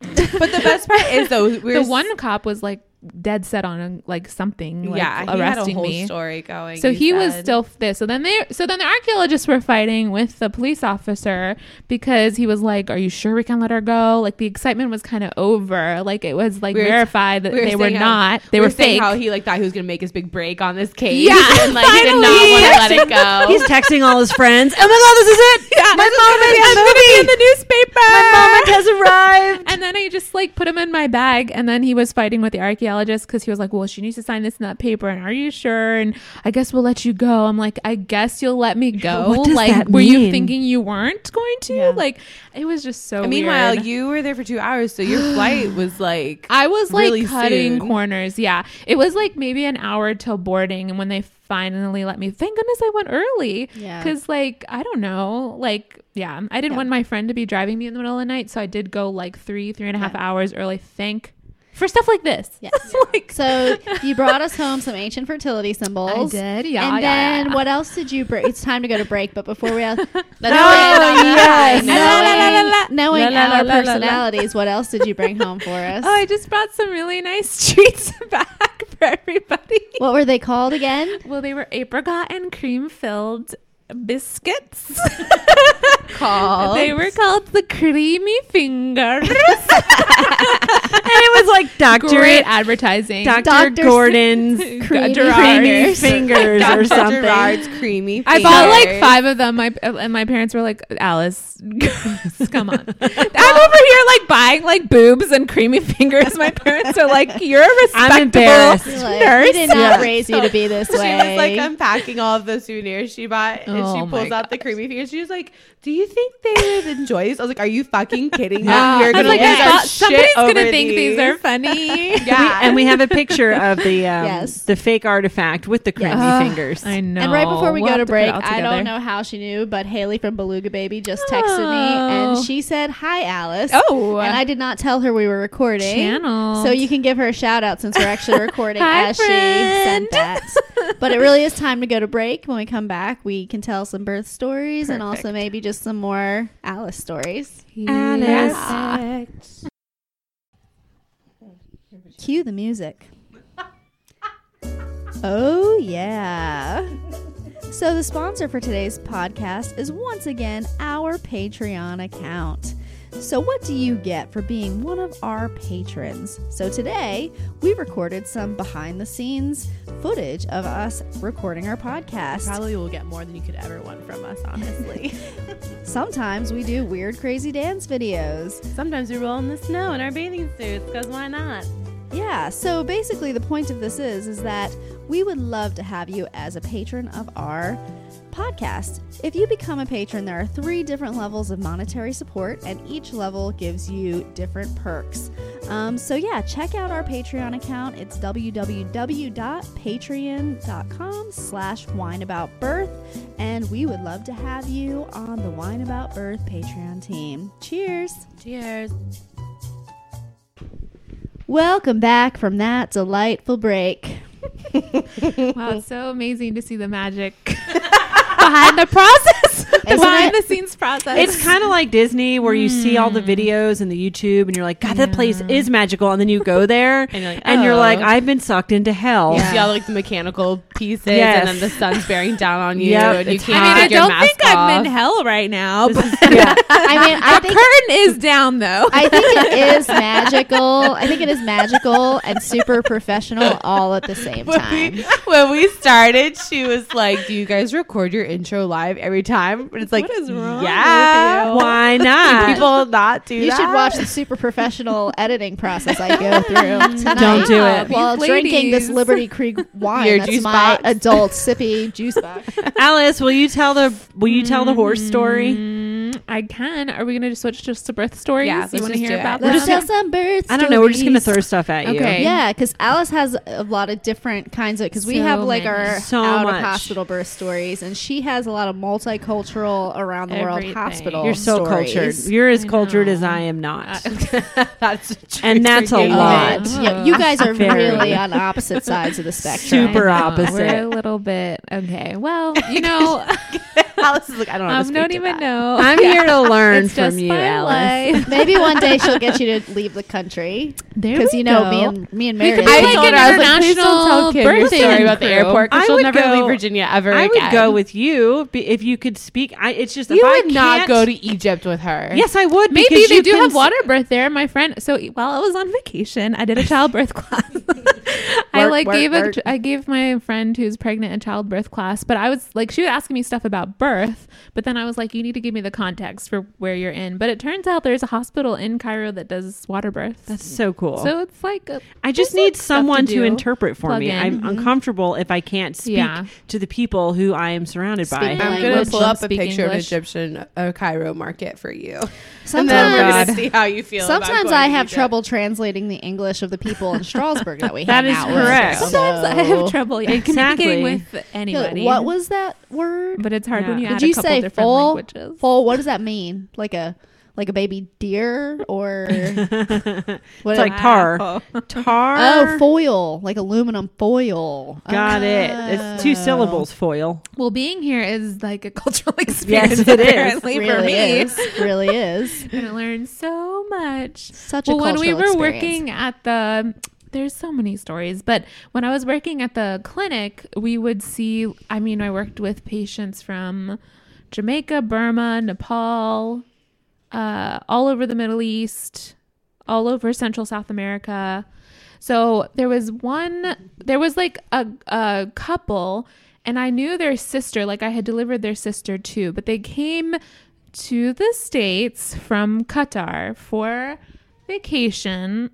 but the best part is though, *laughs* we were the one cop was like dead set on like something, like yeah, he had a arresting whole me. story going. So he was still this. So then they, so then the archaeologists were fighting with the police officer because he was like, "Are you sure we can let her go?" Like the excitement was kind of over. Like it was like We were- verified that we they were saying how- not. They we were saying fake. How he like thought he was gonna make his big break on this case. Yeah, *laughs* and like he did not finally. want to let it go. *laughs* He's texting all his friends. Oh my god, this is it! *laughs* yeah, my this is gonna be- the it's gonna be in the newspaper. My moment has arrived. And then I just like put him in my bag, and then he was fighting with the archaeologist because he was like, "Well, she needs to sign this and that paper, and are you sure?" And I guess we'll let you go. I'm like, I guess you'll let me go. What does like, that were you thinking you weren't going to? Yeah. Like, it was just so. And meanwhile, weird. you were there for two hours, so your flight *gasps* was like. I was like really cutting soon. corners. Yeah, it was like maybe an hour till boarding, and when they finally let me, thank goodness I went early. Yeah. because like I don't know, like yeah, I didn't Yeah. want my friend to be driving me in the middle of the night, so I did go like three, three and a half hours early. Thank for stuff like this. Yes. *laughs* like So you brought us home some ancient fertility symbols. I did. Yeah, and yeah, then yeah. what else did you bring? It's time to go to break, but before we, That's *laughs* No, yes. yes. knowing, knowing our personalities, what else did you bring home for *laughs* us? Oh, I just brought some really nice treats back for everybody. what were they called again? Well, they were apricot and cream filled biscuits. called. They were called the creamy fingers. *laughs* and it was like Doctor Great advertising. Doctor Dr. Gordon's Creamy creamy fingers. fingers or Dr. something. Gerard's creamy. fingers. I bought like five of them. My and my parents were like, "Alice, *laughs* come on." *laughs* I'm over here like buying like boobs and creamy fingers. My parents are like, "You're a I'm respectable embarrassed. You're like, nurse." we did not Yeah. raise you to be this way. She was like unpacking all of the souvenirs she bought, oh, and Oh she pulls out the gosh. creamy fingers. She was like, "Do you think they would enjoy these?" I was like, "Are you fucking kidding me? Yeah. We're I was gonna like, lose I our thought shit somebody's gonna over think these are funny. *laughs* Yeah, and we have a picture of the *laughs* um, Yes. the fake artifact with the creamy Yes. fingers. I know. and right before we We'll go to break, all I don't know how she knew, but Haley from Beluga Baby just texted me and Oh. she said, Hi, Alice. Oh, And I did not tell her we were recording. channel. So you can give her a shout out since we're actually *laughs* recording Hi, as she sent that. but it really is time to go to break. When we come back, we can tell some birth stories and also maybe just some more Alice stories. Yeah. Cue the music. Oh, yeah. So, the sponsor for today's podcast is once again our Patreon account. So, what do you get for being one of our patrons? So, today we recorded some behind the scenes footage of us recording our podcast. probably will get more than you could ever want from us, honestly. *laughs* *laughs* Sometimes we do weird, crazy dance videos. Sometimes we roll in the snow in our bathing suits because why not? Yeah, so basically the point of this is is that we would love to have you as a patron of our podcast. If you become a patron, there are three different levels of monetary support, and each level gives you different perks. Um, so yeah, check out our Patreon account. It's www.patreon.com slash wineaboutbirth. And we would love to have you on the Wine About Birth Patreon team. Cheers. Cheers. Welcome back from that delightful break. *laughs* Wow, it's so amazing to see the magic *laughs* behind the process, *laughs* the behind the scenes process. It's kind of like Disney where you see all the hmm. videos and the YouTube and you're like, God, that place is magical. And then you go there and you're like, you're, like, "Oh." I've been sucked into hell. You see all like the mechanical pieces, Yes. and then the sun's bearing down on *laughs* you, Yep, and you can't I mean, I your don't mask think I'm in hell right now, This but is- yeah. *laughs* I mean, I the think curtain is down though. I think it *laughs* is magical. I think it is magical and super professional all at the same When time. we, when we started, she was like, "Do you guys record your intro live every time?" But it's like, What is wrong Yeah, with you? Why Do not? people not do You that? should watch the super professional editing process I go through tonight. Don't do it. While These drinking this. Liberty Creek wine. Your That's juice my box. Adult sippy juice box. Alice, will you tell the will you tell the horse story? Mm. I can. Are we going to switch just to birth stories? Yeah, you want to hear do it. about Let's them? tell some birth I don't know. We're just gonna throw stuff at you. Okay. Yeah, because Alice has a lot of different kinds of because we So have like many. our So out much. of hospital birth stories, and she has a lot of multicultural around the world hospital. You're so stories. cultured. You're as I cultured know. as I am not. Uh, *laughs* that's And that's a lot. yeah. Yeah, you *laughs* guys are Very. really on opposite sides of the spectrum. Super I know. opposite. We're a little bit okay. Well, you know, *laughs* Alice is like, I don't know. how I to um, don't even that. know. I'm *laughs* here to learn It's from you, Alice. life. *laughs* Maybe one day she'll get you to *laughs* leave the country because you know go. me and me and We could Meredith. I like told her, I was like, please don't tell international Kim your story birthing about the airport because I she'll would never go- leave Virginia ever I again. would go with you if you could speak. I, it's just You if would not can't- go to Egypt with her. Yes, I would. Maybe because they you do have water birth there. My friend, so while I was on vacation, I did a childbirth class. I like gave work. a I gave my friend who's pregnant a childbirth class, but I was like she was asking me stuff about birth, but then I was like, you need to give me the context for where you're in. But it turns out there's a hospital in Cairo that does water births. That's so cool. so it's like a, I just need like, someone to to, interpret for Plug me. in. I'm Mhm. uncomfortable if I can't speak Yeah. to the people who I am surrounded Speak by. I'm gonna pull up a Speak picture of an Egyptian uh, Cairo market for you, and Sometimes, then we're gonna see how you feel. about sometimes going I to have Egypt. trouble translating the English of the people in Strasburg that we *laughs* That hang is out correct. with. sometimes I have *laughs* trouble yeah, Exactly. communicating with Yo, anybody. What was that word? But it's hard when you Did add you a couple say different full? languages. Full. What does that mean? Like a like a baby deer or *laughs* it's what? like tar. Oh. Tar. oh foil, like aluminum foil. Got it. It's two Oh. syllables. Foil. Well, being here is like a cultural *laughs* experience. Yes, it is. apparently for Really me. is. Really is. And I learned so much. Such a when we were experience. working at the, there's so many stories, but when I was working at the clinic, we would see. I mean, I worked with patients from Jamaica, Burma, Nepal, uh, all over the Middle East, all over Central South America. So there was one, there was like a, a couple, and I knew their sister, like I had delivered their sister too, but they came to the States from Qatar for vacation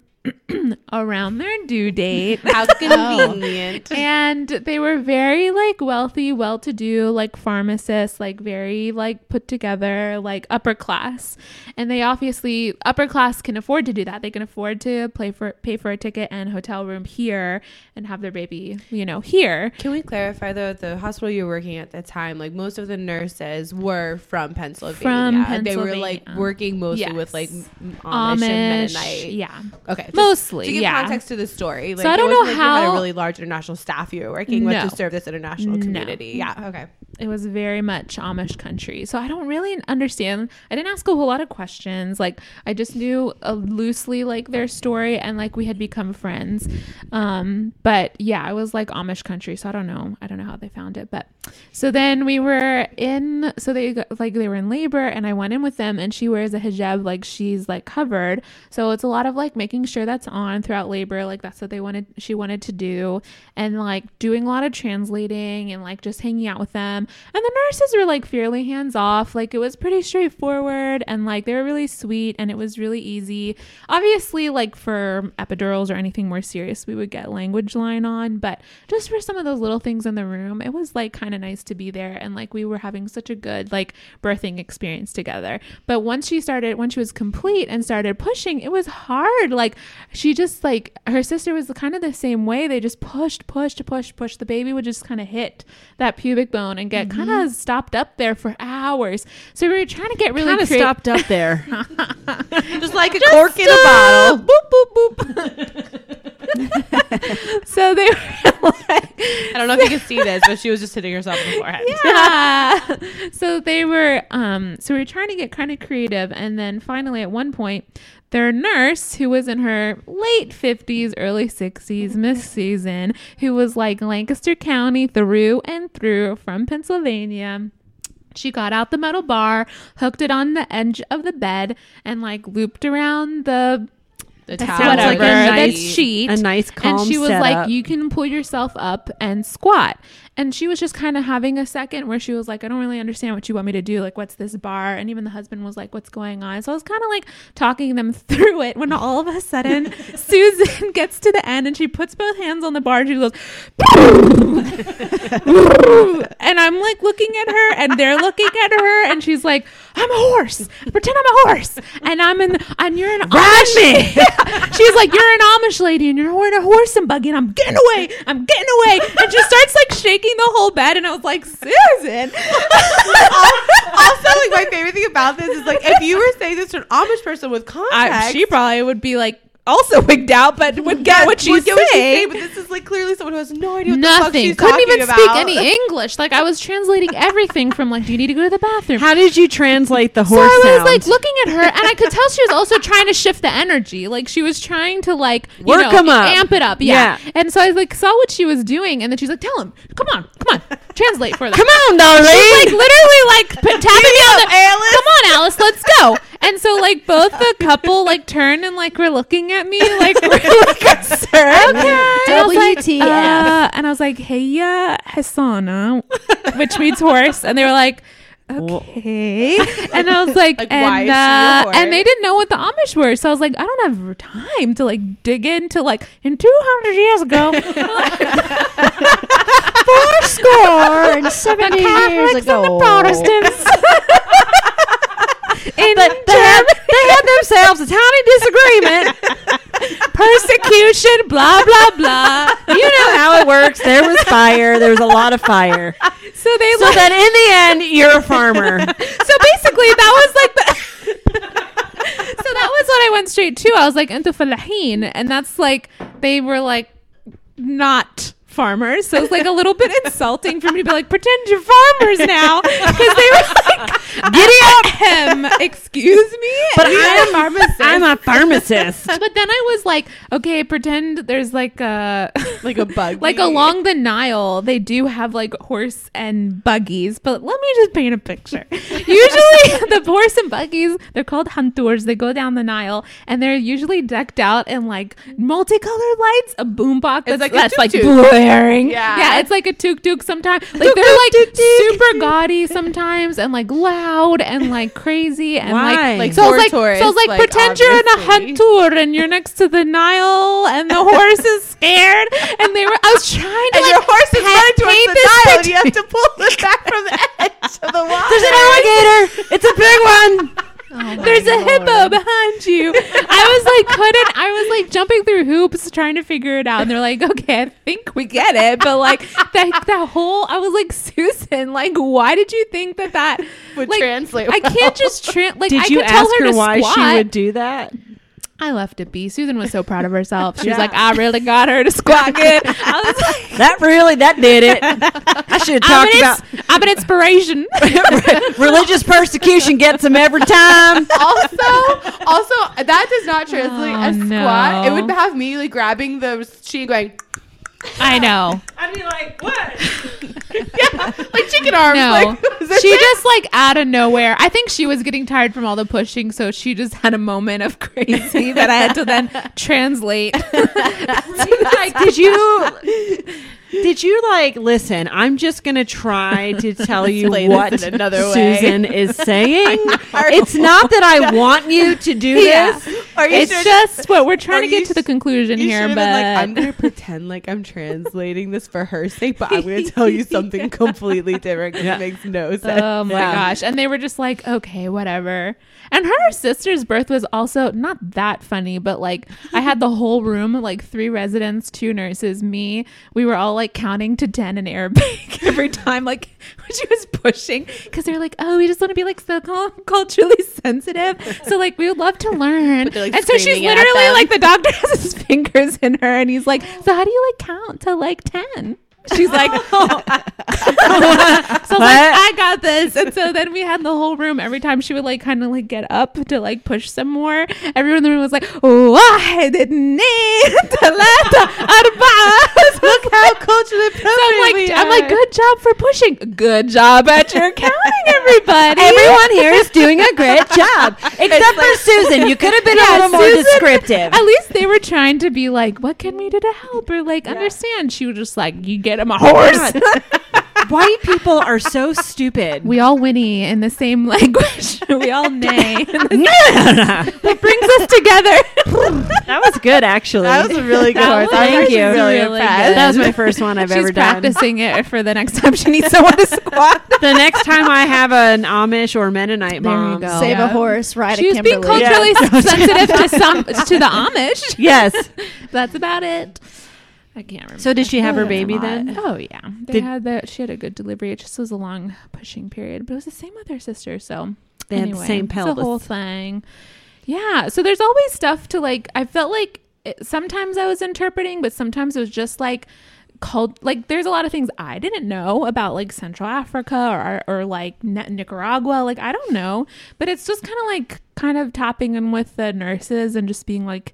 *clears throat* around their due date. How *laughs* convenient. and they were very like wealthy, well to do, like pharmacists, like very like put together, like upper class. And they obviously upper class can afford to do that. They can afford to pay for pay for a ticket and hotel room here and have their baby, you know, here. Can we clarify though? The hospital you were working at the time, like most of the nurses were from Pennsylvania. From Pennsylvania. They were like working mostly Yes. with like M- Amish, and Mennonite. yeah. Okay, Mostly, to give yeah. context to the story. Like, I don't know like you had how- a really large international staff you were working with to serve this international No. community. Yeah. Okay. It was very much Amish country. So I don't really understand. I didn't ask a whole lot of questions. Like I just knew uh, loosely like their story and like we had become friends. Um, but yeah, I was like Amish country. So I don't know. I don't know how they found it. But so then we were in. So they like they were in labor and I went in with them and she wears a hijab like she's like covered. So it's a lot of like making sure that's on throughout labor. Like that's what they wanted. She wanted to do and like doing a lot of translating and like just hanging out with them. And the nurses were like fairly hands off. Like it was pretty straightforward and like they were really sweet and it was really easy. Obviously, like for epidurals or anything more serious, we would get language line on, but just for some of those little things in the room, it was like kind of nice to be there and like we were having such a good like birthing experience together. But once she started when she was complete and started pushing, it was hard. Like she just like her sister was kind of the same way. They just pushed, pushed, pushed, pushed. The baby would just kind of hit that pubic bone and get kind of stopped up there for hours. So we were trying to get really kind of creat- stopped up there. *laughs* Just like a cork in a bottle. Boop boop boop. *laughs* so they were like, I don't know if you can see this, but she was just hitting herself in the forehead. *laughs* yeah. so they were um so we were trying to get kind of creative and then finally at one point their nurse who was in her late 50s early 60s *laughs* miss susan who was like lancaster county through and through from pennsylvania she got out the metal bar hooked it on the edge of the bed and like looped around the The That towel, sounds like a nice sheet. a nice calm and she was setup. like, "You can pull yourself up and squat." And she was just kind of having a second where she was like, "I don't really understand what you want me to do. Like, what's this bar?" And even the husband was like, "What's going on?" So I was kind of like talking them *laughs* through it when all of a sudden *laughs* Susan gets to the end and she puts both hands on the bar and she goes, and I'm like looking at her and they're looking at her and she's like, "I'm a horse. Pretend I'm a horse." And I'm in, and you're an Amish. *laughs* She's like, "You're an Amish lady and you're in a horse and buggy." And I'm getting away. I'm getting away. And she starts like shaking the whole bed. And I was like, "Susan." *laughs* also, like my favorite thing about this is like if you were saying this to an Amish person with context, I, she probably would be like also *laughs* wigged out, but would get yeah, what she's would what she's saying. saying, But this is like clearly someone who has no idea what the fuck Nothing. she's Couldn't talking even about. speak any *laughs* English. Like I was translating everything from like, "Do you need to go to the bathroom?" How did you translate the horse? So horse I was sound? like looking at her, and I could tell she was also trying to shift the energy. Like she was trying to like you Work know, 'em up. amp it up. Yeah. Yeah. And so I like saw what she was doing, and then she's like, "Tell him, come on, come on, translate for them." Come on, darling. She's like literally like *laughs* p- tapping me on the Alice. Come on, Alice, let's go. And so like both the *laughs* couple like turned and like were looking at me like *laughs* really concerned. Okay. And I like, WTF. uh, and I was like, "Hey, yeah, Hasana," which means horse, and they were like. Okay, and I was *laughs* like, Like, and uh, and they didn't know what the Amish were, so I was like, I don't have time to like dig into like in two hundred years ago, Four score and seventy years Catholics ago. and the Protestants. *laughs* in they had, they had themselves a tiny disagreement. *laughs* persecution, blah blah blah. You know how it works. There was fire. There was a lot of fire. So they So like, then, in the end, you're a farmer. *laughs* so basically that was like the. so that was what I went straight to. I was like into falahin, and that's like they were like not farmers. So it's like a little bit insulting for me to be like, pretend you're farmers now, because they were like, giddy up, him. Excuse me, But We I are am pharmacists. I'm a pharmacist. But then I was like, okay, pretend there's like a like a bug. like along the Nile, they do have like horse and buggies. But let me just paint a picture. usually, *laughs* the horse and buggies they're called hunturs. They go down the Nile and they're usually decked out in like multicolored lights, a boombox that's like a that's like tuk-tuk. Blaring. Yeah. yeah, it's like a tuk tuk sometimes. Like they're like super gaudy sometimes and like loud and like crazy and Why? like Like so I was like tour so I was like, like, pretend you're in a obviously. hunt tour and you're next to the Nile and the horse is scared and they were I was trying to and like your horse is pa- running towards the this Nile, and you have to pull it back from the edge of the water. There's an alligator. It's a big one. Oh There's a hippo behind you. I was like couldn't I was like jumping through hoops trying to figure it out and they're like, Okay, I think we get it. But like that that whole I was like, Susan, like why did you think that that Would like, translate I can't just trans like Did I you could tell ask her, her to why squat. she would do that? I left it be. Susan was so proud of herself. She was like, I really got her to squat *laughs* good. I was like, That really, that did it. I should have I'm talked about ins- I'm an inspiration. *laughs* religious persecution gets them every time. *laughs* also, also that does not translate Oh, as squat. It would have me like grabbing the sheet going I know. *laughs* I'd be like, what? *laughs* yeah, like chicken arms. No. Like, *laughs* she it? just like out of nowhere. I think she was getting tired from all the pushing, so she just had a moment of crazy that I had to then translate. like, did you? Did you like listen? I'm just gonna try to *laughs* tell you what in another way. Susan is *laughs* saying. It's not that I want you to do Yeah. this. Are you it's sure- just what we're trying to get to the conclusion here, but like, I'm gonna pretend like I'm translating this for her sake, but I'm gonna *laughs* tell you something completely different Yeah. it makes no oh sense. Oh my Yeah. gosh. And they were just like, okay, whatever. And her sister's birth was also not that funny, but like I had the whole room, like three residents, two nurses, me. We were all like counting to 10 in Arabic *laughs* every time, like when she was pushing. Cause they're like, oh, we just want to be like so culturally *laughs* sensitive. So like we would love to learn. Like, and so she's literally like, the doctor *laughs* has his fingers in her and he's like, so how do you like count to like 10? She's like, *laughs* oh. *laughs* so like I got this. And so then we had the whole room. Every time she would like kind of like get up to like push some more, everyone in the room was like, why didn't *laughs* Look how culturally appropriate. So I'm like, I'm like, good job for pushing. Good job at your counting, everybody. Everyone here is doing a great job, except for Susan. You could have been yeah, a little Susan, more descriptive. At least they were trying to be like, what can we do to help or like yeah. understand? She was just like, you get him a horse. *laughs* White people are so stupid. We all whinny in the same language. *laughs* we all neigh. *laughs* that brings us together. that was good, actually. That was a really good That horse. was I was Thank you. really, Really impressed. that was my first one I've She's ever done. practicing it for the next time she needs someone to squat. The next time I have an Amish or Mennonite There you mom, go. Save Yeah. a horse, ride She a was being Kimberly. culturally sensitive to some to the Amish. yes. That's about it. I can't remember. So did she have her baby then? Oh yeah, they Did- had the. She had a good delivery. It just was a long pushing period, but it was the same with her sister. So They had the anyway, same pelvis. The whole thing. Yeah. So there's always stuff to like. I felt like it, sometimes I was interpreting, but sometimes it was just like called like there's a lot of things I didn't know about like Central Africa or or like Ni- Nicaragua like I don't know but it's just kind of like kind of tapping in with the nurses and just being like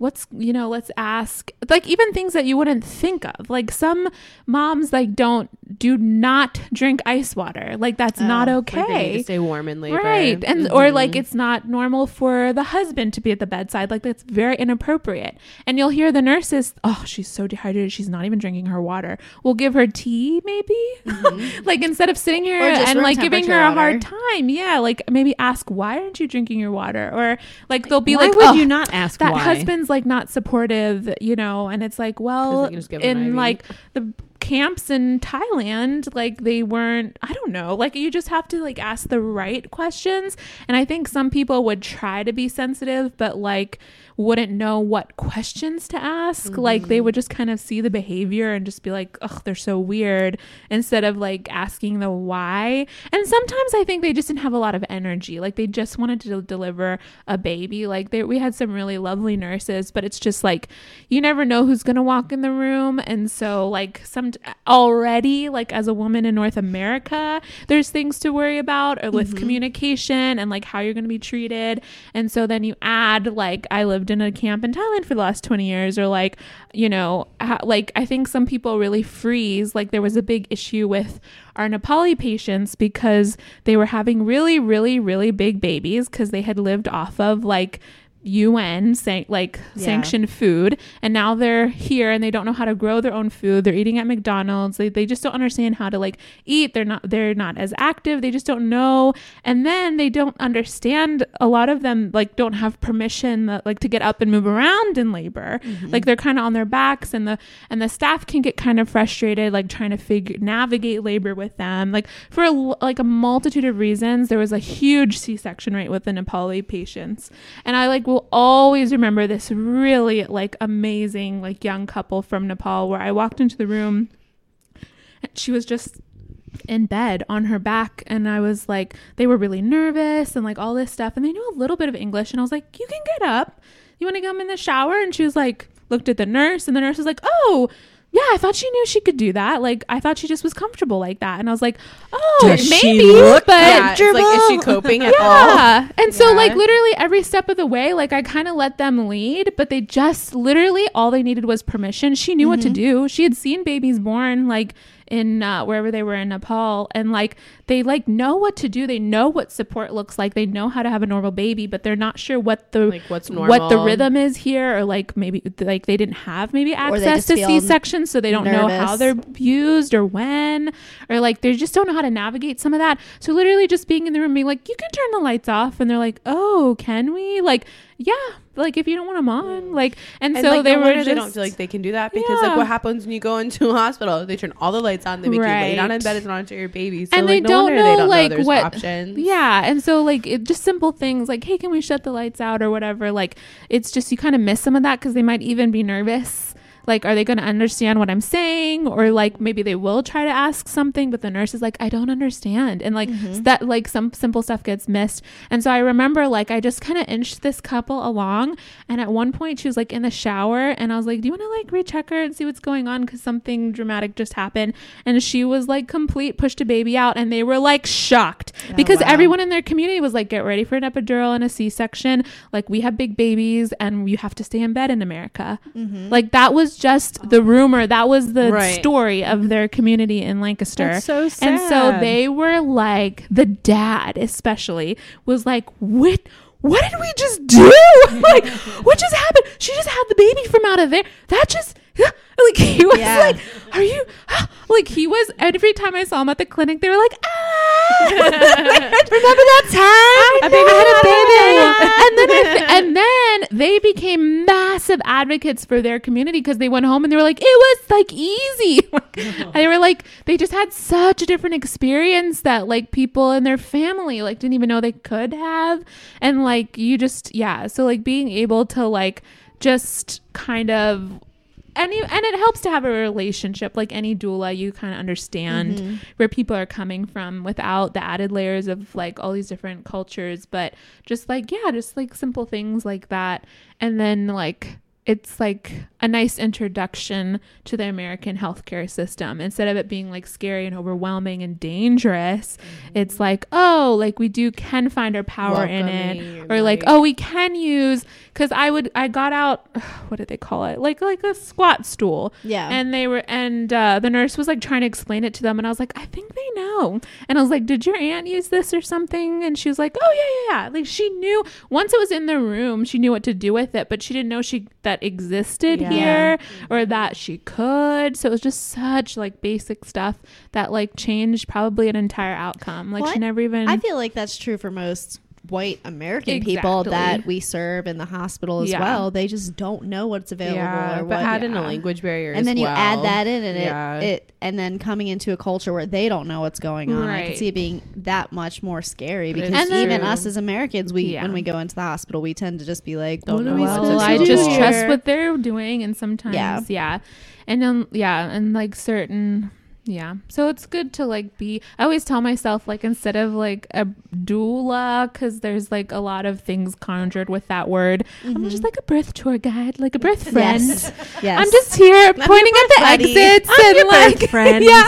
what's you know let's ask like even things that you wouldn't think of like some moms like don't do not drink ice water like that's oh, not Oh, Like they need okay to stay warm in labor. Right. And or mm-hmm. like it's not normal for the husband to be at the bedside. Like that's very inappropriate. And you'll hear the nurses, "Oh, she's so dehydrated. She's not even drinking her water. We'll give her tea maybe." Mm-hmm. *laughs* like instead of sitting here and like giving her temperature a hard time. Yeah, like maybe ask, "Why aren't you drinking your water?" Or like they'll be Why like, would "Oh, you not ask that why? husband's like not supportive, you know, and it's like, well, can just give him an in like the camps in Thailand, like they weren't, I don't know, like you just have to like ask the right questions. And I think some people would try to be sensitive, but like wouldn't know what questions to ask. Like they would mm-hmm. just kind of see the behavior and just be like, ugh, they're so weird instead of like asking the why. And sometimes I think they just didn't have a lot of energy. Like they just wanted to deliver a baby. Like they, we had some really lovely nurses, but it's just like you never know who's going to walk in the room. And so, like, some already, like, as a woman in North America, there's things to worry about or with mm-hmm. communication and like how you're going to be treated. And so then you add, like, I lived in a camp in Thailand for the last 20 years, or like, you know, like, I think some people really freeze. Like, there was a big issue with our Nepali patients because they were having really, really, really big babies because they had lived off of like UN san- like Yeah. sanctioned food and now they're here and they don't know how to grow their own food. They're eating at McDonald's. They, they just don't understand how to like eat. They're not they're not as active. They just don't know. And then they don't understand a lot of them like don't have permission uh, like to get up and move around in labor. Like they're kind of on their backs and the and the staff can get kind of frustrated like trying to figure navigate labor with them. Like for a, like a multitude of reasons there was a huge c-section rate with the nepali patients. And i like will always remember this really like amazing like young couple from nepal where i walked into the room and she was just in bed on her back and I was like they were really nervous and like all this stuff and they knew a little bit of English and I was like you can get up. You want to come in the shower? And she was like looked at the nurse and the nurse was like oh yeah I thought she knew she could do that like I thought she just was comfortable like that and I was like oh Does she maybe look but Yeah, like, is she coping *laughs* at all? yeah. And so, Yeah. like, literally every step of the way, like, I kind of let them lead, but they just literally all they needed was permission. She knew what to mm-hmm. do. She had seen babies born, like, in uh, wherever they were in Nepal, and like, they like know what to do. They know what support looks like. They know how to have a normal baby, but they're not sure what the Like what's normal? what the rhythm is here, or like maybe like they didn't have maybe access to C sections, so they don't know how they're used or when, or like they just don't know how to navigate some of that. So literally just being in the room, being like, you can turn the lights off, and they're like, oh, can we? Like yeah, like if you don't want them on, mm. like, and, And so like, they no were just they don't feel like they can do that because Yeah. like what happens when you go into a hospital? They turn all the lights on, they make you lay down in Right. bed and monitor your baby. So and like, they no don't know they don't like know there's what options. yeah and so like it, just simple things like hey can we shut the lights out or whatever like it's just you kind of miss some of that because they might even be nervous like are they going to understand what i'm saying? Or like maybe they will try to ask something but the nurse is like i don't understand. And like mm-hmm. s- that like some simple stuff gets missed. And so i remember like i just kind of inched this couple along and at one point she was like in the shower and i was like do you want to like recheck her and see what's going on? Because something dramatic just happened. And she was like complete pushed a baby out and they were like shocked. Oh, because wow. everyone in their community was like get ready for an epidural and a c-section like we have big babies and you have to stay in bed in america. Mm-hmm. Like that was just the rumor that was the Right. story of mm-hmm. their community in lancaster That's so sad. and so they were like, the dad especially was like, what? What did we just do? *laughs* like, what just happened? She just had the baby from out of there. That just *laughs* like he was Yeah. like, are you? Like he was. Every time I saw him at the clinic, they were like, ah. *laughs* Remember that time? A baby had a baby. and then I th- and then they became massive advocates for their community because they went home and they were like, it was like easy. *laughs* they were like, they just had such a different experience that like people in their family like didn't even know they could have, and like you just yeah. So like being able to like just kind of and and it helps to have a relationship like any doula you kind of understand mm-hmm. where people are coming from without the added layers of like all these different cultures. But just like yeah just like simple things like that. And then like it's like a nice introduction to the American healthcare system. Instead of it being like scary and overwhelming and dangerous, it's like, oh, like we do can find our power in it. Or like, like- oh, we can use because I would I got out *sighs* what did they call it? Like like a squat stool. Yeah. And they were and uh, the nurse was like trying to explain it to them and I was like, I think they know. And I was like, Did your aunt use this or something? And she was like, Oh yeah, yeah, yeah. Like she knew once it was in the room, she knew what to do with it, but she didn't know she that existed Yeah. here or that she could. So it was just such like basic stuff that like changed probably an entire outcome. Like Well, she never even I feel like that's true for most white American people that we serve in the hospital as Yeah. well. They just don't know what's available Yeah, or but what. add in a language barrier, and as then you well. add that in, and Yeah. it, it and then coming into a culture where they don't know what's going on. I can see it being that much more scary But because it's even true. us as Americans, we Yeah. when we go into the hospital, we tend to just be like, Don't "What know are what supposed well, to I just here?" trust what they're doing, and sometimes, Yeah. yeah, and then yeah, and like certain, yeah. So it's good to like be. I always tell myself like instead of like a doula, because there's like a lot of things conjured with that word. I'm just mm-hmm. like a birth tour guide, like a birth friend. Yes. yes. I'm just here pointing at the buddy. exits I'm and like *laughs* friend. yeah.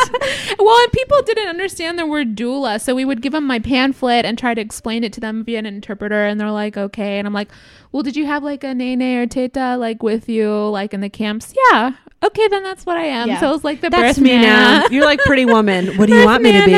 Well, and people didn't understand the word doula, so we would give them my pamphlet and try to explain it to them via an interpreter, and they're like, okay, and I'm like, well, did you have like a nene or teta like with you like in the camps? Yeah. Okay, then that's what I am. Yeah. So it was like the That's birth me now. You're like Pretty Woman. What do you *laughs* want me to be?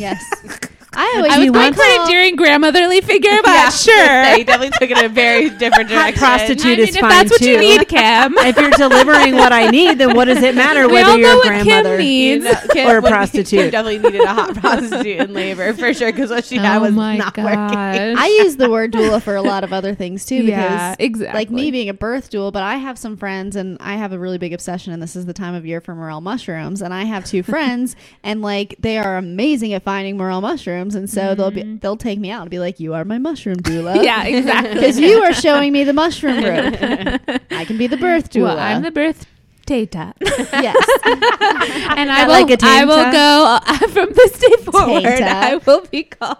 yes. *laughs* I always I was you going want for an endearing grandmotherly figure, but Yeah. sure. *laughs* they definitely took it in a very different direction. prostitute I mean, is if fine that's what you too. need, Kim. *laughs* if you're delivering what I need, then what does it matter we whether all you're a what Kim grandmother? needs. You know, Kim Or a prostitute. Kim *laughs* definitely needed a hot prostitute in labor for sure because what she had oh was my not gosh. working. I use the word doula for a lot of other things too because Yeah, exactly. like me being a birth doula, but I have some friends and I have a really big obsession and this is the time of year for morel mushrooms and I have two friends and like they are amazing at finding morel mushrooms and so they'll be they'll take me out and be like you are my mushroom *laughs* doula. Mm-hmm. Yeah, exactly. Because you are showing me the mushroom *laughs* room. I can be the birth doula. Well, I'm the birth tata. *laughs* yes. and I I will, like a I will go uh, from this day forward. Tanta. I will be called.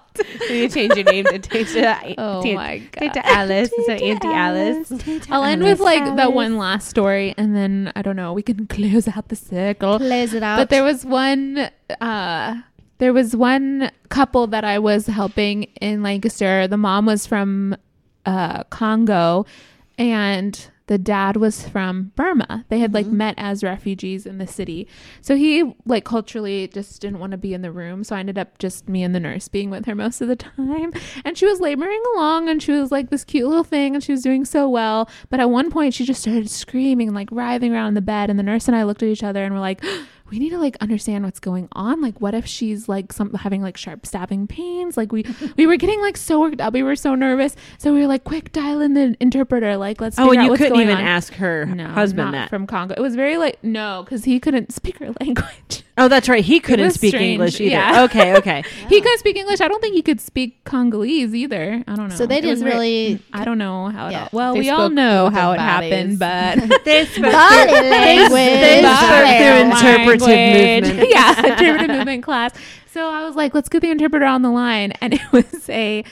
You change your name to Tata. Oh Tata- my god. Tata Alice instead of Auntie Alice. I'll end with like that one last story, and then I don't know. We can close out the circle. Close it out. But there was one. uh There was one couple that I was helping in Lancaster. The mom was from uh Congo, and the dad was from Burma. They had like met as refugees in the city. So he like culturally just didn't want to be in the room. So I ended up just me and the nurse being with her most of the *laughs* time. And she was laboring along and she was like this cute little thing and she was doing so well. But at one point she just started screaming and like writhing around in the bed and the nurse and I looked at each other and were like we need to like understand what's going on. Like, what if she's like some having like sharp stabbing pains? Like, we *laughs* we were getting like so worked up. We were so nervous. So we were like, quick, dial in the interpreter. Like, let's. Oh, and you couldn't even on. ask her no, husband not that. from Congo. It was very like no, because he couldn't speak her *laughs* language. Oh, that's right. He couldn't speak strange, English either. yeah. Okay, okay. *laughs* He couldn't speak English. I don't think he could speak Congolese either. I don't know. So they It didn't really- I don't know how it. Yeah. all, well, They we all know how their it happened, but *laughs* *laughs* They spoke Body through- language. they spoke through interpretive language. movement. yeah, interpretive movement class. So I was like, let's get the interpreter on the line. And it was a,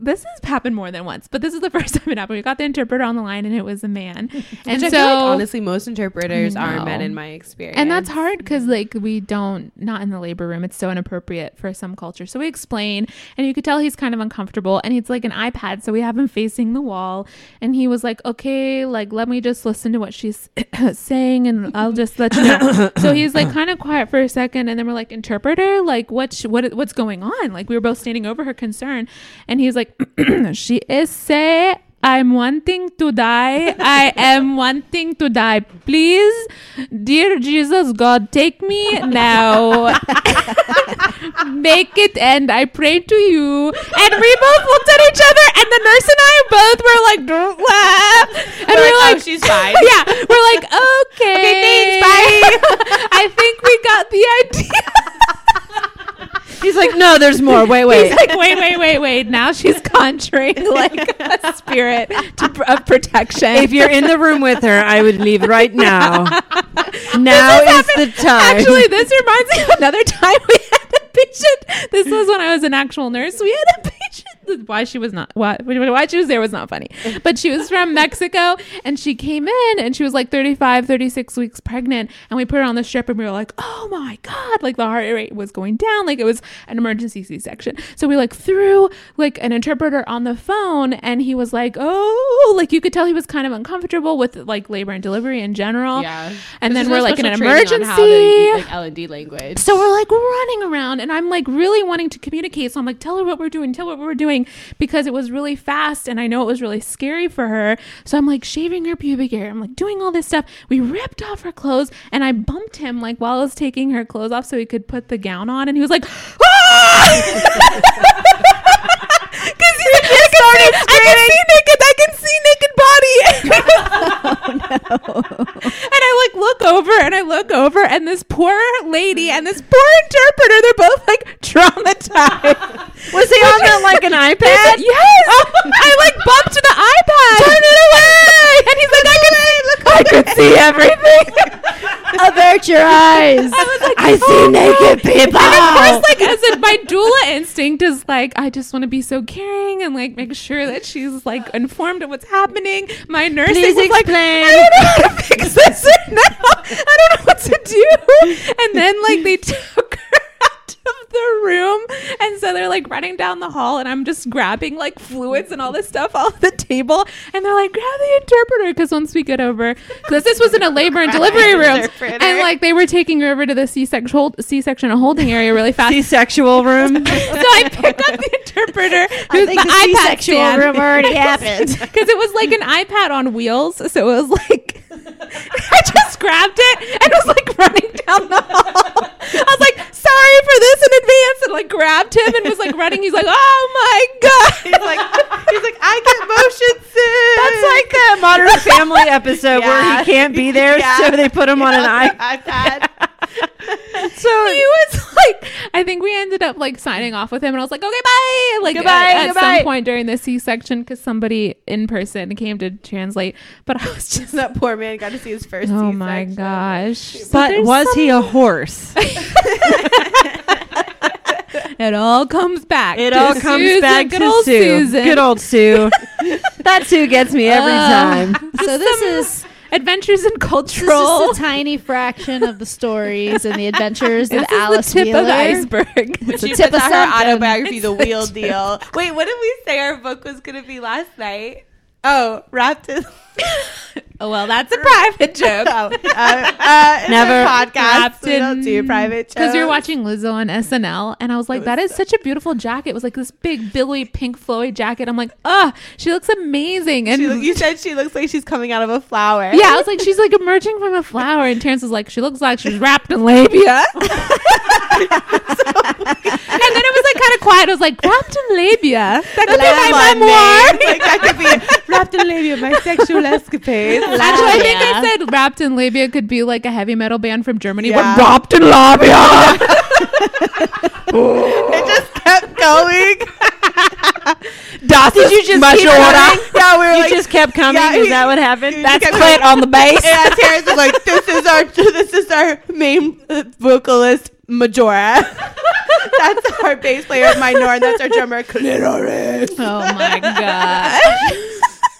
this has happened more than once, but this is the *laughs* first time it happened. We got the interpreter on the line and it was a man. *laughs* And so, like honestly, most interpreters are men in my experience. and that's hard because like we don't not in the labor room it's so inappropriate for some culture so we explain and you could tell he's kind of uncomfortable and it's like an ipad so we have him facing the wall and he was like okay like let me just listen to what she's *coughs* saying and i'll just let you know *coughs* so he's like kind of quiet for a second and then we're like interpreter like what sh- what what's going on like we were both standing over her concern and he's like *clears throat* she is say I'm wanting to die. I am wanting to die. Please, dear Jesus, God, take me now. *laughs* Make it end. I pray to you. And we both looked at each other, and the nurse and I both were like. *laughs* And We're we're like, oh, like, "Oh, she's fine." *laughs* yeah, we're like, okay. thanks, bye. I think we got the idea. He's like, no, there's more. Wait, wait. He's like, wait, wait, wait, wait. Now she's *laughs* conjuring *laughs* like a spirit to, of protection. if you're in the room with her, I would leave right now. *laughs* Now is the time. Actually, this reminds me of another time we had a patient. This was when I was an actual nurse. We had a patient. *laughs* Why she was not why why she was there was not funny. But she was from Mexico and she came in and she was like 35, 36 weeks pregnant. And we put her on the strip and we were like, oh my God. Like the heart rate was going down. Like it was an emergency C section. So we like threw like an interpreter on the phone and he was like, oh, like you could tell he was kind of uncomfortable with like labor and delivery in general. Yeah. And then we're like in an emergency. to like L and D language. So we're like running around, and I'm like really wanting to communicate. So I'm like, tell her what we're doing, tell her what we're doing, because it was really fast, and I know it was really scary for her. So I'm like shaving her pubic hair. I'm like doing all this stuff. We ripped off her clothes, and I bumped him like while I was taking her clothes off so he could put the gown on, and he was like, Because ah! *laughs* like, *laughs* I can, see, I can see naked, I can see naked body. No. *laughs* *laughs* And I like look over and I look over and this poor lady and this poor interpreter, they're both like traumatized. Was he on that like an iPad? yes! Oh, I like bumped the iPad. Turn it away! And he's like, I can look, I could see everything. Avert your eyes. I was like, I see oh, naked people. And of course, like as a, my doula instinct is like, I just want to be so caring and like make sure that she's like informed of what's happening. My nurse was like. I don't know how to fix this *laughs* now. I don't know what to do. And then like they *laughs* took *laughs* of the room, and so they're like running down the hall, and I'm just grabbing like fluids and all this stuff *laughs* off the table, and they're like, grab the interpreter because once we get over, because this was in a labor and *laughs* delivery room, and like they were taking her over to the C-section C-section holding area really fast. C-sexual room. so I picked up the interpreter, I who's think the, the, iPad C-sexual room already happened. because it was like an iPad on wheels. So it was like I just grabbed it and was like running down the hall. I was like, "Sorry for this in advance," and like grabbed him and was like running. He's like, "Oh my god!" he's like, he's like, I get motion sick. That's like the Modern Family episode where he can't be there, Yeah. so they put him on an iPad. iPad. So *laughs* he was like, I think we ended up like signing off with him, and I was like, "Okay, bye." Like Goodbye, at, at goodbye. some point during the C-section, because somebody in person came to translate, but I was just. that poor man got to see his first. Oh my C-section. gosh! So But was some- he a horse? *laughs* *laughs* *laughs* It all comes back. It all comes Susan, back good to old Sue. Susan. Good old Sue. *laughs* that Sue gets me every Uh, time. So this is Adventures in this Cultural. is a tiny fraction of the stories and the adventures This of is the Alice tip Wheeler. of the iceberg. It's a She tip puts of out her something. autobiography, The *laughs* Wheel Deal. Wait, what did we say our book was going to be last night? Oh, wrapped in. Oh, well, that's a private *laughs* joke. uh, uh, it's a Never. podcast. We don't do private jokes because you're watching Lizzo on SNL, and I was like, was "That is such a beautiful jacket." It was like this big Billy Pink Floyd jacket. I'm like, "Ah, she looks amazing." And She you said she looks like she's coming out of a flower. yeah, I was like, "She's like emerging from a flower," and Terrence was like, "She looks like she's wrapped in labia." *laughs* and then it was like kind of quiet. I was like, "Wrapped in labia." That could be my memoir. like that could be *laughs* wrapped in labia, my sexual escapades. Actually, I think I said wrapped in labia could be like a heavy metal band from Germany. Yeah. But wrapped in labia. *laughs* it just kept going. *laughs* Das Did you just keep coming? *laughs* Yeah, we were You like, just kept coming. Yeah, is he- that what happened? he That's kept Clit on the bass. yeah, Terrence was like, "This is our, this is our main uh, vocalist, Majora. that's our bass player, Minor, and that's our drummer, Clitoris." Oh my god.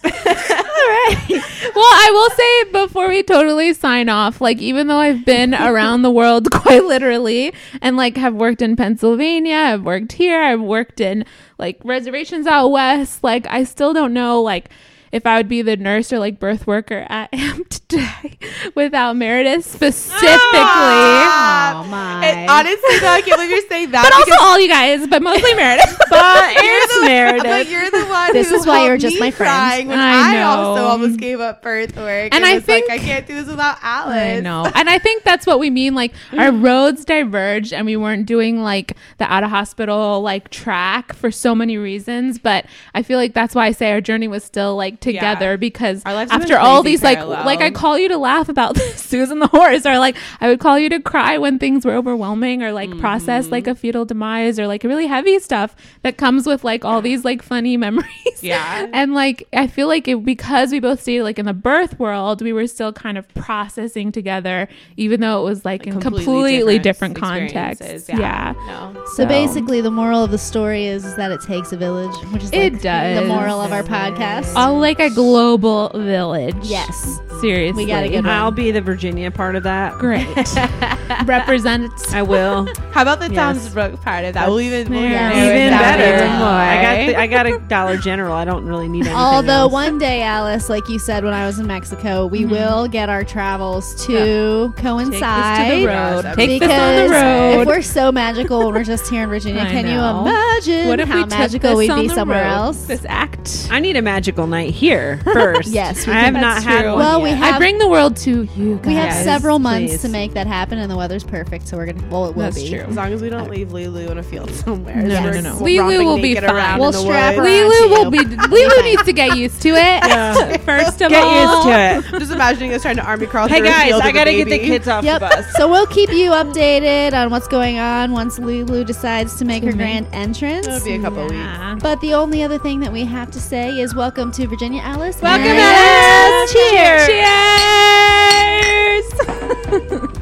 *laughs* Well, I will say before we totally sign off, like even though I've been *laughs* around the world quite literally and like have worked in Pennsylvania, I've worked here, I've worked in like reservations out west, like I still don't know like if I would be the nurse or like birth worker I am *laughs* today without Meredith specifically. Ah! Oh my. And honestly, though, I can't believe you're saying that. But also all you guys, but mostly *laughs* Meredith. But you're it's the, Meredith. But you're the one. This who is why you're just my friend. crying When I I, also almost gave up birth work, And I was think- like, I can't do this without Alice. I know. *laughs* And I think that's what we mean. Like our mm. roads diverged and we weren't doing like the out of hospital like track for so many reasons. But I feel like that's why I say our journey was still like together Yeah. because Our lives after all these like parallel. like I call you to laugh about *laughs* Susan the horse or like I would call you to cry when things were overwhelming or like process like mm-hmm. a fetal demise or like really heavy stuff that comes with like all these like funny *laughs* memories. Yeah. And like I feel like it because we both stayed like in the birth world, we were still kind of processing together, even though it was like in completely, different, contexts. experiences. Yeah. No. So basically, the moral of the story is, is that it takes a village, which is It does. the moral of our podcast. All like a global village. yes, Seriously. We gotta get. I'll be the Virginia part of that. great. *laughs* Represent I will. *laughs* How about the Yes. Tom's Brook part of that? We'll even, we'll Yeah. Even better. more. I got the, I got a Dollar General. I don't really need anything. Although else. one day, Alice, like you said when I was in Mexico, we Mm-hmm. will get our travels to coincide. Take this to the Road. road. Take Take because this on the road. if we're so magical when we're just here in Virginia, *laughs* I can you imagine what if how we took magical we'd be somewhere road? else? This act. I need a magical night here first. *laughs* Yes, we I have not that's had true. one. Well, we yet. have- I bring the world to you guys. We have Yes, several months please. to make that happen, and the weather's perfect. So we're gonna. Well, it will That's be. true. As long as we don't leave Lulu in a field somewhere. No, We're no, no. Lulu will be naked fine. around We'll strap woods. her Lulu will be. *laughs* Lulu needs to get used to it. Yeah. *laughs* First of Get all, used to it. I'm just imagining us trying to army crawl Hey through a guys, field I with a gotta get the baby. kids off Yep. the bus. So we'll keep you updated on what's going on once Lulu decides to make her grand entrance. It'll be a couple weeks. But the only other thing that we have to say is welcome to Virginia Virginia Alice. Welcome, Alice. Cheers. Cheers. Cheers. *laughs*